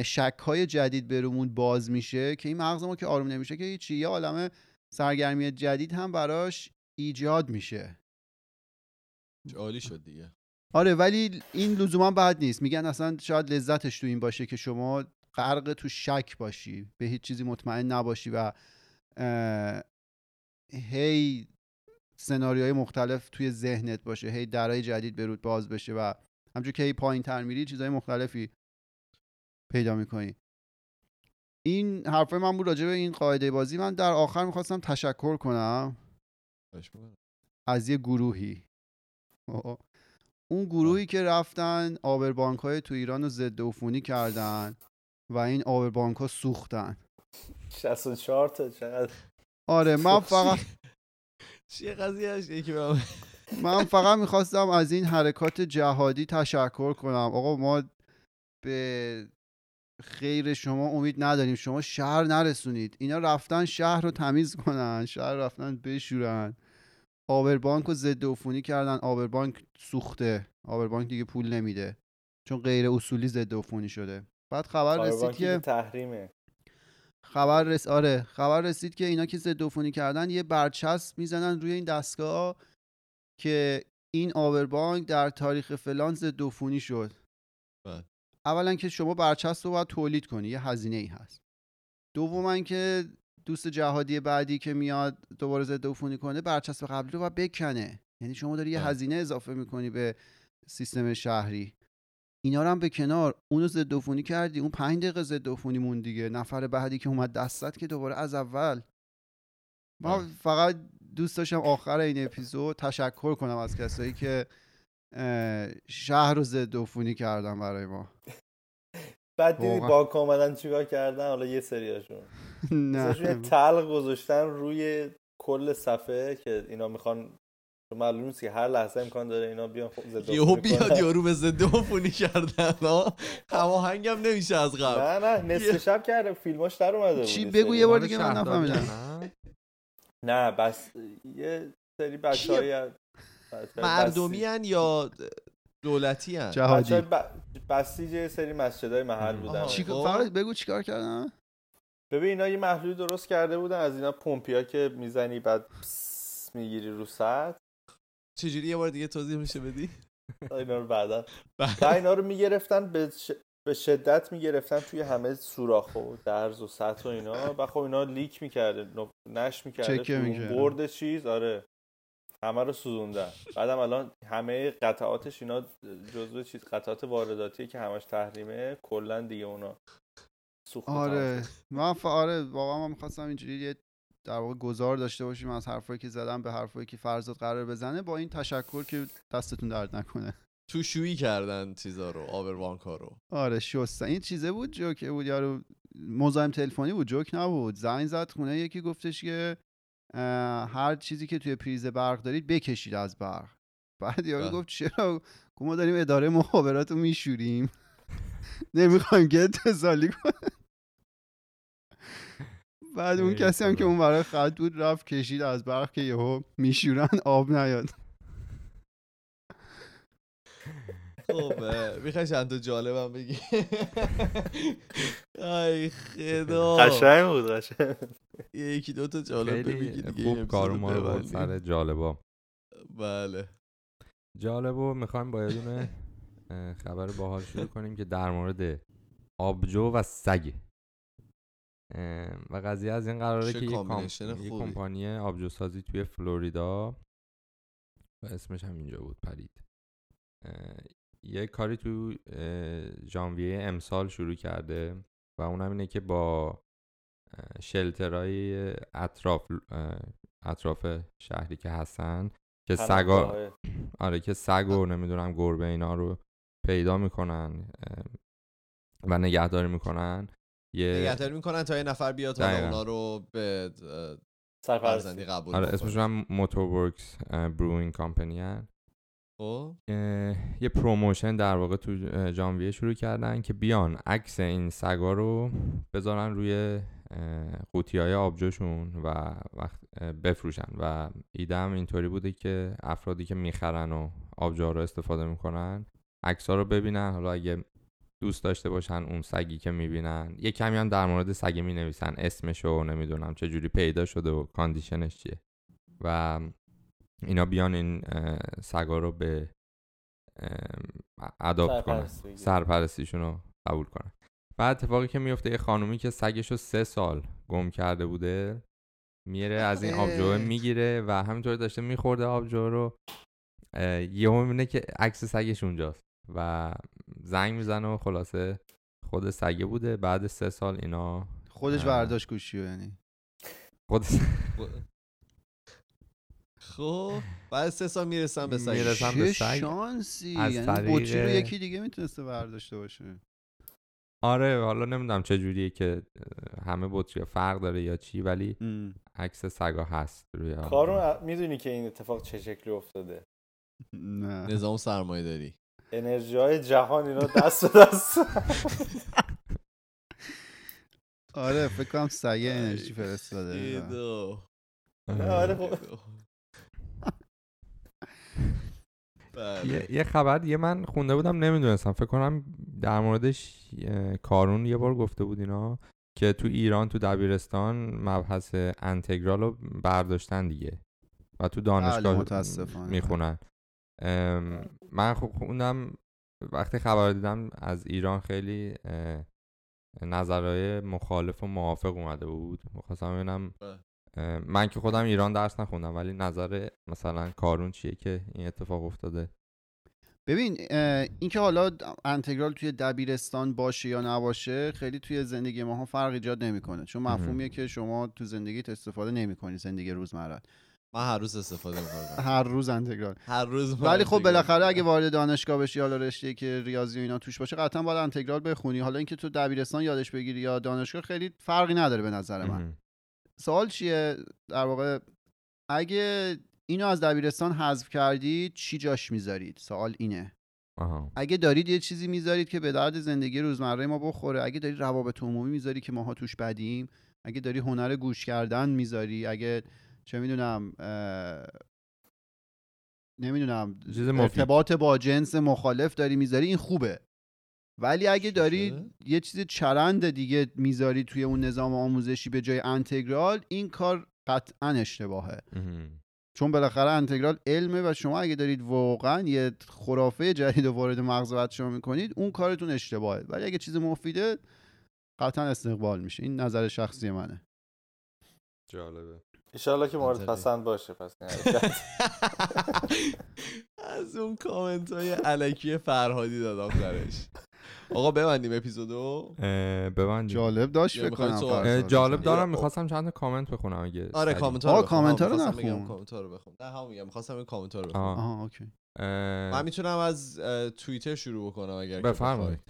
شک های جدید برومون باز میشه که این مغز که آروم نمیشه که هیچی. یه عالم سرگرمی جدید هم براش ایجاد میشه. عالی شد دیگه. آره ولی این لزوما بد نیست. میگن اصلا شاید لذتش تو این باشه که شما غرق تو شک باشی به هیچ چیزی مطمئن نباشی و هی سناریوهای مختلف توی ذهنت باشه هی درای جدید به رود باز بشه و همچون که هی پایین تر میری چیزهای مختلفی پیدا می‌کنی. این حرفه من بود راجع به این قاعده بازی. من در آخر می‌خواستم تشکر کنم از یه گروهی. اون گروهی که رفتن آبربانک های تو ایران رو ضد عفونی کردن و این آبربانک ها سوختن. 64 تا چقدر؟ آره من فقط چیه قضیهش یکی من فقط می‌خواستم از این حرکات جهادی تشکر کنم. آقا ما به خیر شما امید نداریم. شما شهر نرسونید. اینا رفتن شهر رو تمیز کنن شهر رفتن بشورن. آبربانک رو ضد عفونی کردن. آبربانک سوخته. آبربانک دیگه پول نمیده. چون غیر اصولی ضد عفونی شده. بعد خبر رسید که تحریمه. خبر رس آره. خبر رسید که اینا که ضد عفونی کردن یه برچسب می‌زنن روی این دستگاه که این آبربانک در تاریخ فلان ضد عفونی شد. بله. اولا که شما برچسب رو باید تولید کنی. یه هزینه ای هست. دوما که دوست جهادی بعدی که میاد دوباره ضد عفونی کنه برچسب قبلی رو باید بکنه. یعنی شما داری یه بله. هزینه اضافه می‌کنی به سیستم شهری. اینا رو هم به کنار. اونو ضد عفونی کردی اون پنج دقیقه ضد عفونی مون دیگه. نفر بعدی که اومد دستت که دوباره از اول. ما بله. فقط دوست داشتم آخر این اپیزود تشکر کنم از کسایی که شهر رو ضد عفونی کردن برای ما. بعد دیدی. باک اومدن چیکار کردن؟ حالا یه سریاشون. نه تلق گذاشتن روی کل صفحه که اینا می‌خوان معلوم نیست که هر لحظه امکان داره اینا بیان خب ضد یهو. بیاد یارو به ضد عفونی کردن ها هماهنگم نمیشه از قبل نه نه نصف شب کرده فیلماش در اومده بود چی؟ بگو. یه بار دیگه من نفهمیدم. نه؟ بس یه سری بچه های مردمی هن یا دولتی هن جهادی بسیج سری مسجدهای محل بودن. چی... خب. فقط بگو چیکار کردن ببین اینا یه محلولی درست کرده بودن. از اینا پمپیا که می‌زنی بعد می‌گیری رو سطح. چجوری یه بار دیگه توضیح میشه بدی؟ اینا رو بعدا. و اینا رو می‌گرفتن به, ش... به شدت می‌گرفتن توی همه سوراخ و درز و سطح و اینا. و خب اینا لیک می‌کرده نش می‌کرده. برد چیز. آره. همه رو سوزوندن. بعدم الان همه قطعاتش اینا جزو چیز قطعات وارداتیه که همش تحریمه کلا دیگه اونا. سوخت آره. من ف... آره واقعا من می‌خواستم اینجوری یه در واقع گذار داشته باشیم از حرفایی که زدم به حرفایی که فرزاد قرار بزنه با این تشکر که دستتون درد نکنه. تو شویی کردن چیزا رو آبروانکا رو. آره شستن این چیزه بود جوکه بود یارو مزاحم تلفنی بود جوک نبود. زنگ زد خونه یکی گفتش که هر چیزی که توی پریز برق دارید بکشید از برق. بعد یارو بله. گفت چرا؟ ما داریم اداره مخابرات رو میشوریم. نمی‌خوایم که اتصالی کنه بعد اون کسی هم که. اون برای خط بود رفت کشید از برق که یهو میشورن آب نیاد. خب می‌خوای چند تا جالبم بگی؟ ای خدا. قشنگ بود قشنگ. یکی دو تا جالب بگی دیگه خوب کارو ما. سر جالبا. بله. جالبو می‌خوایم با یه خبر باحال شروع کنیم که در مورد آبجو و سگ. اه، و قضیه از این قراره که یه. combination یه خوبی. کمپانی آبجو سازی توی فلوریدا و اسمش هم اینجا بود پرید یه کاری تو ژانویه امسال شروع کرده و اونم اینه که با shelter های اطراف اطراف شهری که هستن که سگا. آره که سگ و نمی‌دونم گربه اینا رو پیدا می‌کنن و نگهداری می‌کنن یه نگهداری می‌کنن تا یه نفر بیاد دقیقاً. اونا رو به سرپرستی. قبول آره. اسمشون هم Motorworks Brewing Company هن خب. اه، یه promotion در واقع تو اه، ژانویه شروع کردن که بیان عکس این سگا رو بذارن روی قوطی های آبجوشون و وقت بفروشن. و ایده هم اینطوری بوده که افرادی که می‌خرن و آبجو رو استفاده می‌کنن عکس ها رو ببینن. حالا اگه دوست داشته باشن اون سگی که می‌بینن. یه کمی هم در مورد سگ می نویسن اسمش و نمی‌دونم چه جوری پیدا شده و کاندیشنش چیه. و اینا بیان این سگا رو به اداپت کنن. سرپرستیشون رو قبول کنن. بعد اتفاقی که میفته یه خانومی که سگش رو سه سال گم کرده بوده میره از این آبجو اه. می‌گیره و همینطور داشته میخورده آبجو رو. یهو می‌بینه که عکس سگش اونجاست. و زنگ می‌زنه و خلاصه خود سگه بوده بعد سه سال اینا خودش. برداشت گوشی یعنی خود خب بعد سه سال می‌رسن به سگ می‌رسن. به سگ شانسی از یعنی طریق- بطری رو یکی دیگه می‌تونسته برداشته باشه آره حالا نمی‌دونم چه جوریه که همه بطری فرق داره یا چی ولی. عکس سگا هست روی. کارون می‌دونی که این اتفاق چه شکلی افتاده نه نظام سرمایه داری انرژی های جهان اینا دست به دست. آره فکر کنم سگه انرژی فرستاده. خدا. آره. خب. بله. یه, یه خبر یه من خونده بودم نمی‌دونستم. فکر کنم در موردش کارون یه بار گفته بود اینا که تو ایران تو دبیرستان مبحث انتگرال رو برداشتن دیگه و تو بله، دانشگاه متاسفانه. می‌خونن. من خب خوندم وقتی خبر دیدم از ایران خیلی نظرهای مخالف و موافق اومده بود می‌خواستم ببینم بله. من که خودم ایران درس نخوندم ولی نظر مثلا کارون چیه که این اتفاق افتاده ببین اینکه حالا انتگرال توی دبیرستان باشه یا نباشه خیلی توی زندگی ماها فرق ایجاد نمی‌کنه چون. مفهومیه که شما تو زندگیت استفاده نمی‌کنی زندگی روزمره من هر روز استفاده می‌کنم. هر روز انتگرال هر روز ولی خب بالاخره اگه. وارد دانشگاه بشی حالا رشته که ریاضی و اینا توش باشه قطعا باید انتگرال بخونی. حالا اینکه تو دبیرستان یادش بگیری یا دانشگاه خیلی فرقی نداره به نظر من. سوال چیه؟ در واقع اگه اینو از دبیرستان حذف کردید چی جاش می‌ذارید؟ سوال اینه. آها. اگه دارید یه چیزی می‌ذارید که به درد زندگی روزمره ما بخوره اگه داری روابط عمومی می‌ذاری که ماها توش بدیم اگه داری هنر گوش کردن می‌ذاری اگه چه می‌دونم نمی‌دونم. ارتباط با جنس مخالف داری می‌ذاری این خوبه ولی اگه داری شده؟ یه چیز چرند دیگه می‌ذاری توی اون نظام آموزشی به جای انتگرال این کار قطعا اشتباهه. چون بالاخره انتگرال علمه و شما اگه دارید واقعا یه خرافه جدید رو وارد مغز بچه‌ها می‌کنید اون کارتون اشتباهه ولی اگه چیز مفیده قطعا استقبال میشه این نظر شخصی منه جالبه ایشالله که مورد. پسند باشه پس این حرکت. از اون کامنت های علکی فرهادی داد آخرش آقا ببندیم اپیزودو؟ ببندیم. جالب داشت یا فکر می‌خواید کنم سوال- اه، فرزاد. جالب دارم را- می‌خواستم چند تا کامنت بخونم اگه آره. کامنت آه، رو کامنت ها رو نخون. کامنت رو بخون نه همون میگم. می‌خواستم این کامنت رو بخونم. آه. آها اوکی. من می‌تونم از توییتر شروع بکنم اگر که بفرمایید.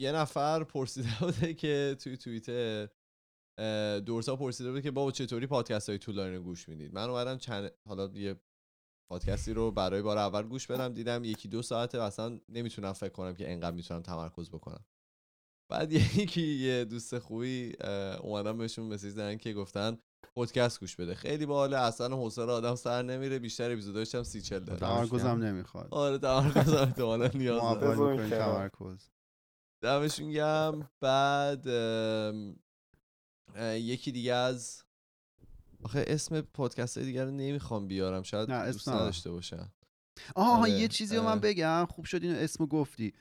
یه نفر پرسیده بوده که توی توییتر دورسا پرسیده بود که بابا چطوری پادکست های طولانی رو گوش می‌دید؟ من اومدم چند حالا یه پادکستی رو برای بار اول گوش بدم دیدم یکی دو ساعته و اصلا نمی‌تونم فکر کنم که انقدر می‌تونم تمرکز بکنم. بعد یکی یه دوست خوبی اومدم بهشون مسیج زدن که گفتن پادکست گوش بده. خیلی باحاله اصلا حوصله آدم سر نمیره بیشتر اپیزوداش هم سی چل داره. تمرکزم نمی‌خواد. آره تمرکز احتمالا نیاز داره. تمرکز. دمشون گم بعد یکی دیگه از آخه اسم پادکست دیگه رو نمی‌خوام بیارم شاید نه، دوست. نداشته باشن. آها آره، یه چیزی رو من. بگم. خوب شد اینو اسمو گفتی.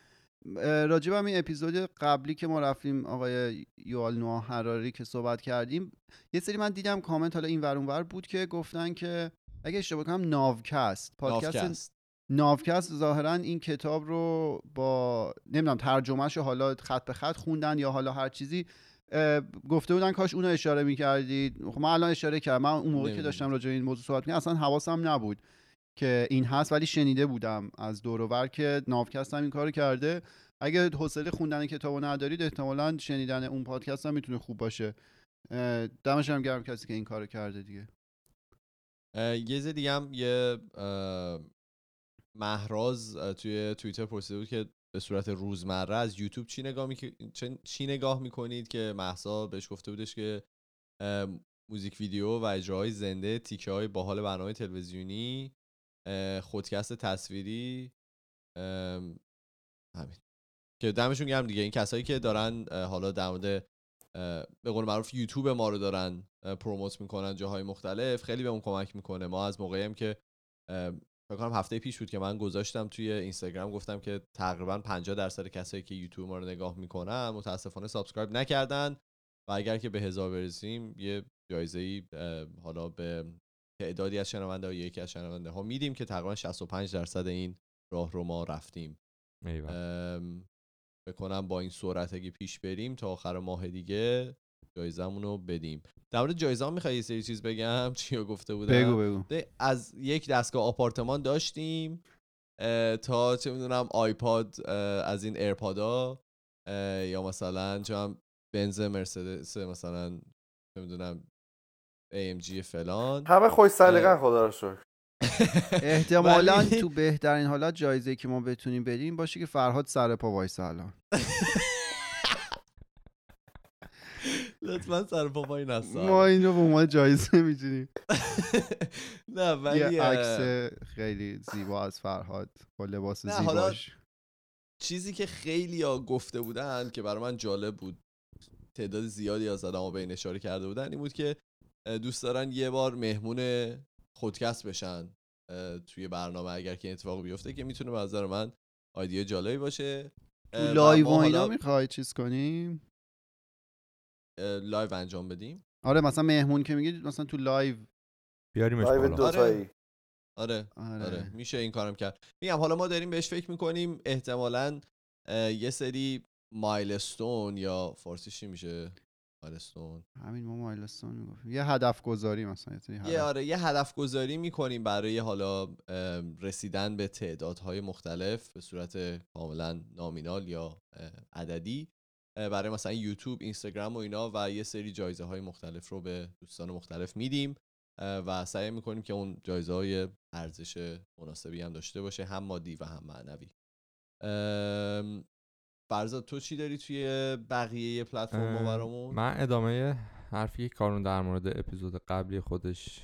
راجب هم این اپیزود قبلی که ما رفتیم آقای یوال نواه حراری که صحبت کردیم یه سری من دیدم کامنت حالا این ور اون ور بود که گفتن که اگه اشتباه کنم ناوکست. پادکست ناوکست. ظاهرا این کتاب رو با نمی‌دونم ترجمهش رو حالا خط به خط خوندن یا حالا هر چیزی گفته بودن کاش اونو اشاره می‌کردید. خب من الان اشاره کردم. من اون موقع که. داشتم راجع به این موضوع صحبت می‌کردم اصلا حواسم نبود که این هست ولی شنیده بودم از دور و که ناوکست هم این کارو کرده. اگه حوصله خوندن کتابو ندارید احتمالا شنیدن اون پادکست هم می‌تونه خوب باشه. دمش هم گرم کسی که این کارو کرده دیگه. یه چیز دیگه هم یه مهراز توی توییتر پرسیده بود که به صورت روزمره از یوتیوب چی نگاه می... چی نگاه می‌کنید که محسا بهش گفته بودش که موزیک ویدیو و اجراهای زنده تیکه های باحال برنامه تلویزیونی خودکست تصویری همین. که دمشون گرم دیگه. این کسایی که دارن حالا در مورد به قول معروف یوتیوب ما رو دارن promote می‌کنن جاهای مختلف خیلی بهمون کمک می‌کنه. ما از موقعی هم که فکر کنم هفته پیش بود که من گذاشتم توی اینستاگرام گفتم که تقریبا 50 درصد کسایی که یوتیوب ما رو نگاه می‌کنن متاسفانه subscribe نکردن و اگر که به هزار برسیم یه جایزه ای حالا به تعدادی از شنونده ها یکی از شنونده ها میدیم که تقریبا 65 درصد این راه رو ما رفتیم. بکنم با این سرعت اگه پیش بریم تا آخر ماه دیگه جایزمون رو بدیم. در مورد جایزه هم می‌خوای یه سری چیز بگم؟ چی رو گفته بودم؟ بگو بگو. از یک دستگاه آپارتمان داشتیم تا چه می‌دونم آیپاد از این ایرپادا یا مثلا چه هم بنز مرسدس مثلا چه می‌دونم AMG فلان. همه خوش سلیقن خدا رو شکر. احتمالا تو بهترین حالت جایزه که ما بتونیم بدیم باشه که فرهاد سر پا وایسه الان. لطفا سر پا هستم. ما این رو به عنوان جایزه می‌تونیم نه ولی یه عکس خیلی زیبا از فرهاد با لباس زیباش. چیزی که خیلی ها گفته بودن که برای من جالب بود تعداد زیادی از آدم بین اشاره کرده بودن این بود که دوست دارن یه بار مهمون خودکست بشن توی برنامه اگر که این اتفاق بیفته که می‌تونه به نظر من idea ی جالبی باشه. live و ما اینا می‌خوای چیز کنیم live انجام بدیم؟ آره مثلا مهمون که میگی مثلا تو live بیاریمش live دوتایی آره. آره, آره. میشه این کارم کرد. میگم حالا ما داریم بهش فکر می‌کنیم احتمالا یه سری milestone یا فارسی چی میشه؟ milestone. همین ما milestone می‌گفتیم یه هدف گذاری مثلا یه سری یه هدف. آره یه هدف گذاری می‌کنیم برای حالا رسیدن به تعدادهای مختلف به صورت کاملا nominal یا عددی. برای مثلا یوتیوب اینستاگرام و اینا و یه سری جایزه های مختلف رو به دوستان مختلف میدیم و سعی می‌کنیم که اون جایزه های ارزش مناسبی هم داشته باشه هم مادی و هم معنوی. فرزاد تو چی داری توی بقیه پلتفرم برامون من ادامه حرفی که کارون در مورد اپیزود قبلی خودش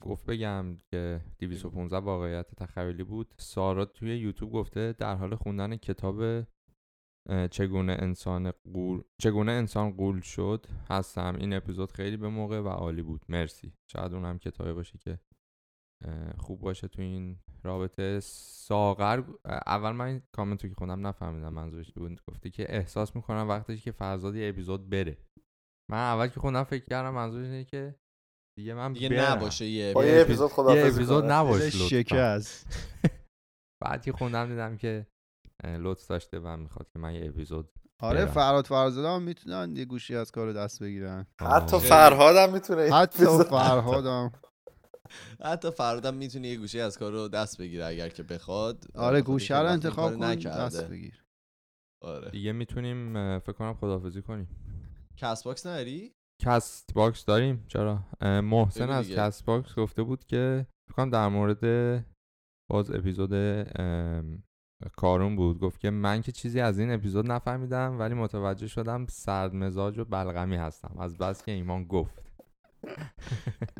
گفت بگم که 215 واقعیت تخیلی بود. سارا توی یوتیوب گفته در حال خوندن کتاب چگونه انسان قول چگونه انسان قول شد؟ هستم. این اپیزود خیلی به موقع و عالی بود. مرسی. شاید اونم کتابی باشه که خوب باشه تو این رابطه. ساغر اول من این کامنت رو که خوندم نفهمیدم منظورش چی بود. گفته که احساس می‌کنم وقتش که فرزاد یه اپیزود بره. من اول که خوندم فکر کردم منظورش اینه که دیگه من دیگه برم. نباشه یه با یه یه اپی- اپیزود یه اپیزود کنه. نباش دلش لطفاً. شکست. بعد که خوندم دیدم که لطف داشته و می‌خواد که من یه اپیزود آره برم. فراد فرزاده هم می‌تونن یه گوشی از کار دست بگیرن. حتی. فرهاد هم می‌تونه حتی فرهادم. حتی فردم می‌تونه یه گوشه از کار رو دست بگیره اگر که بخواد. آره گوشه که رو انتخاب کن کارو دست. بگیر. آره. دیگه می‌تونیم فکر کنم خداحافظی کنیم. Castbox نری؟ Castbox داریم. چرا؟ محسن از. Castbox گفته بود که فکر کنم در مورد باز اپیزود کارون بود گفت که من که چیزی از این اپیزود نفهمیدم ولی متوجه شدم سرد مزاج و بلغمی هستم از بس که ایمان گفت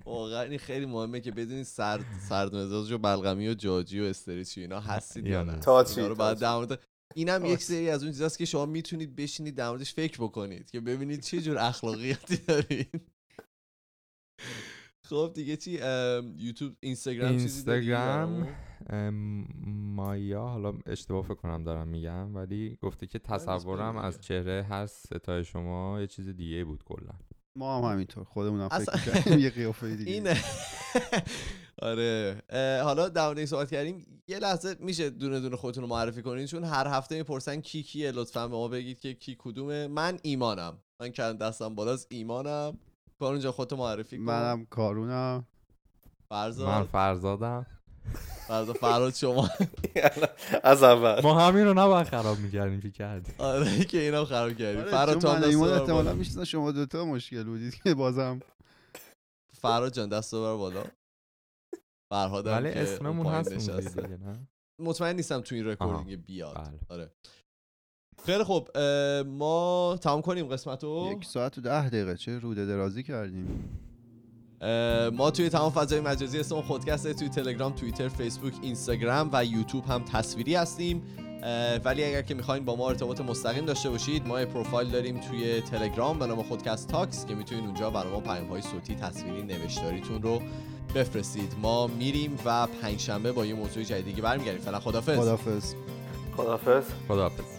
واقعا این خیلی مهمه که بدونید سرد سرد مزاج و بلغمی و جاجی و استریچی اینا هستید یا یا نه. تاچی، اینا رو بعد. در مورد اینم یک. سری از اون چیزاست که شما می‌تونید بشینید در موردش فکر بکنید که ببینید چه جور اخلاقیاتی دارید خب دیگه چی؟ یوتیوب اینستاگرام اینستاگرام؟ ام، مایا. حالا اشتباه فکر کنم دارم میگم ولی گفته که نیست، تصورم از. چهره هر ستای شما یه چیز دیگه بود کلا. ما هم همینطور خودمون هم فکر کردیم یه قیافه دیگه. اینه. آره. حالا در صحبت کردیم یه لحظه میشه دونه دونه خودتون رو معرفی کنین چون هر هفته می‌پرسن کی کیه لطفا به ما بگید که کی کدومه. من ایمانم. من که دستم بالاست ایمانم. کار اونجا خودتو معرفی کن. منم کارونم من فرزاد فرزادم. فرزاد فراد شما. از اول. ما همین رو نباید خراب می‌کردیم که کردیم آره که اینم خراب کردی. آره، فراد تو هم من دست ایمان احتمالا می‌شناسن شما دوتا مشکل بودید که بازم. فراد جان دست ببر بالا. فرهادم ولی که اون اسممون پایین هست مطمئن نیستم تو این recording بیاد. بله. آره. خیلی خوب اه، ما تمام کنیم قسمت رو یک ساعت و ده دقیقه چه روده درازی کردیم. ما توی تمام فضای مجازی اسم خودکست توی تلگرام توییتر فیسبوک اینستاگرام و یوتیوب هم تصویری هستیم. ولی اگر که می‌خواین با ما ارتباط مستقیم داشته باشید ما پروفایل داریم توی تلگرام به نام خودکست تاکس که می‌تونید اونجا برای ما پیام های صوتی تصویری نوشتاریتون رو بفرستید. ما میریم و پنجشنبه با یه موضوع جدیدی برمیگردیم. فعلا خدافظ خدافظ خدافظ خداحافظ.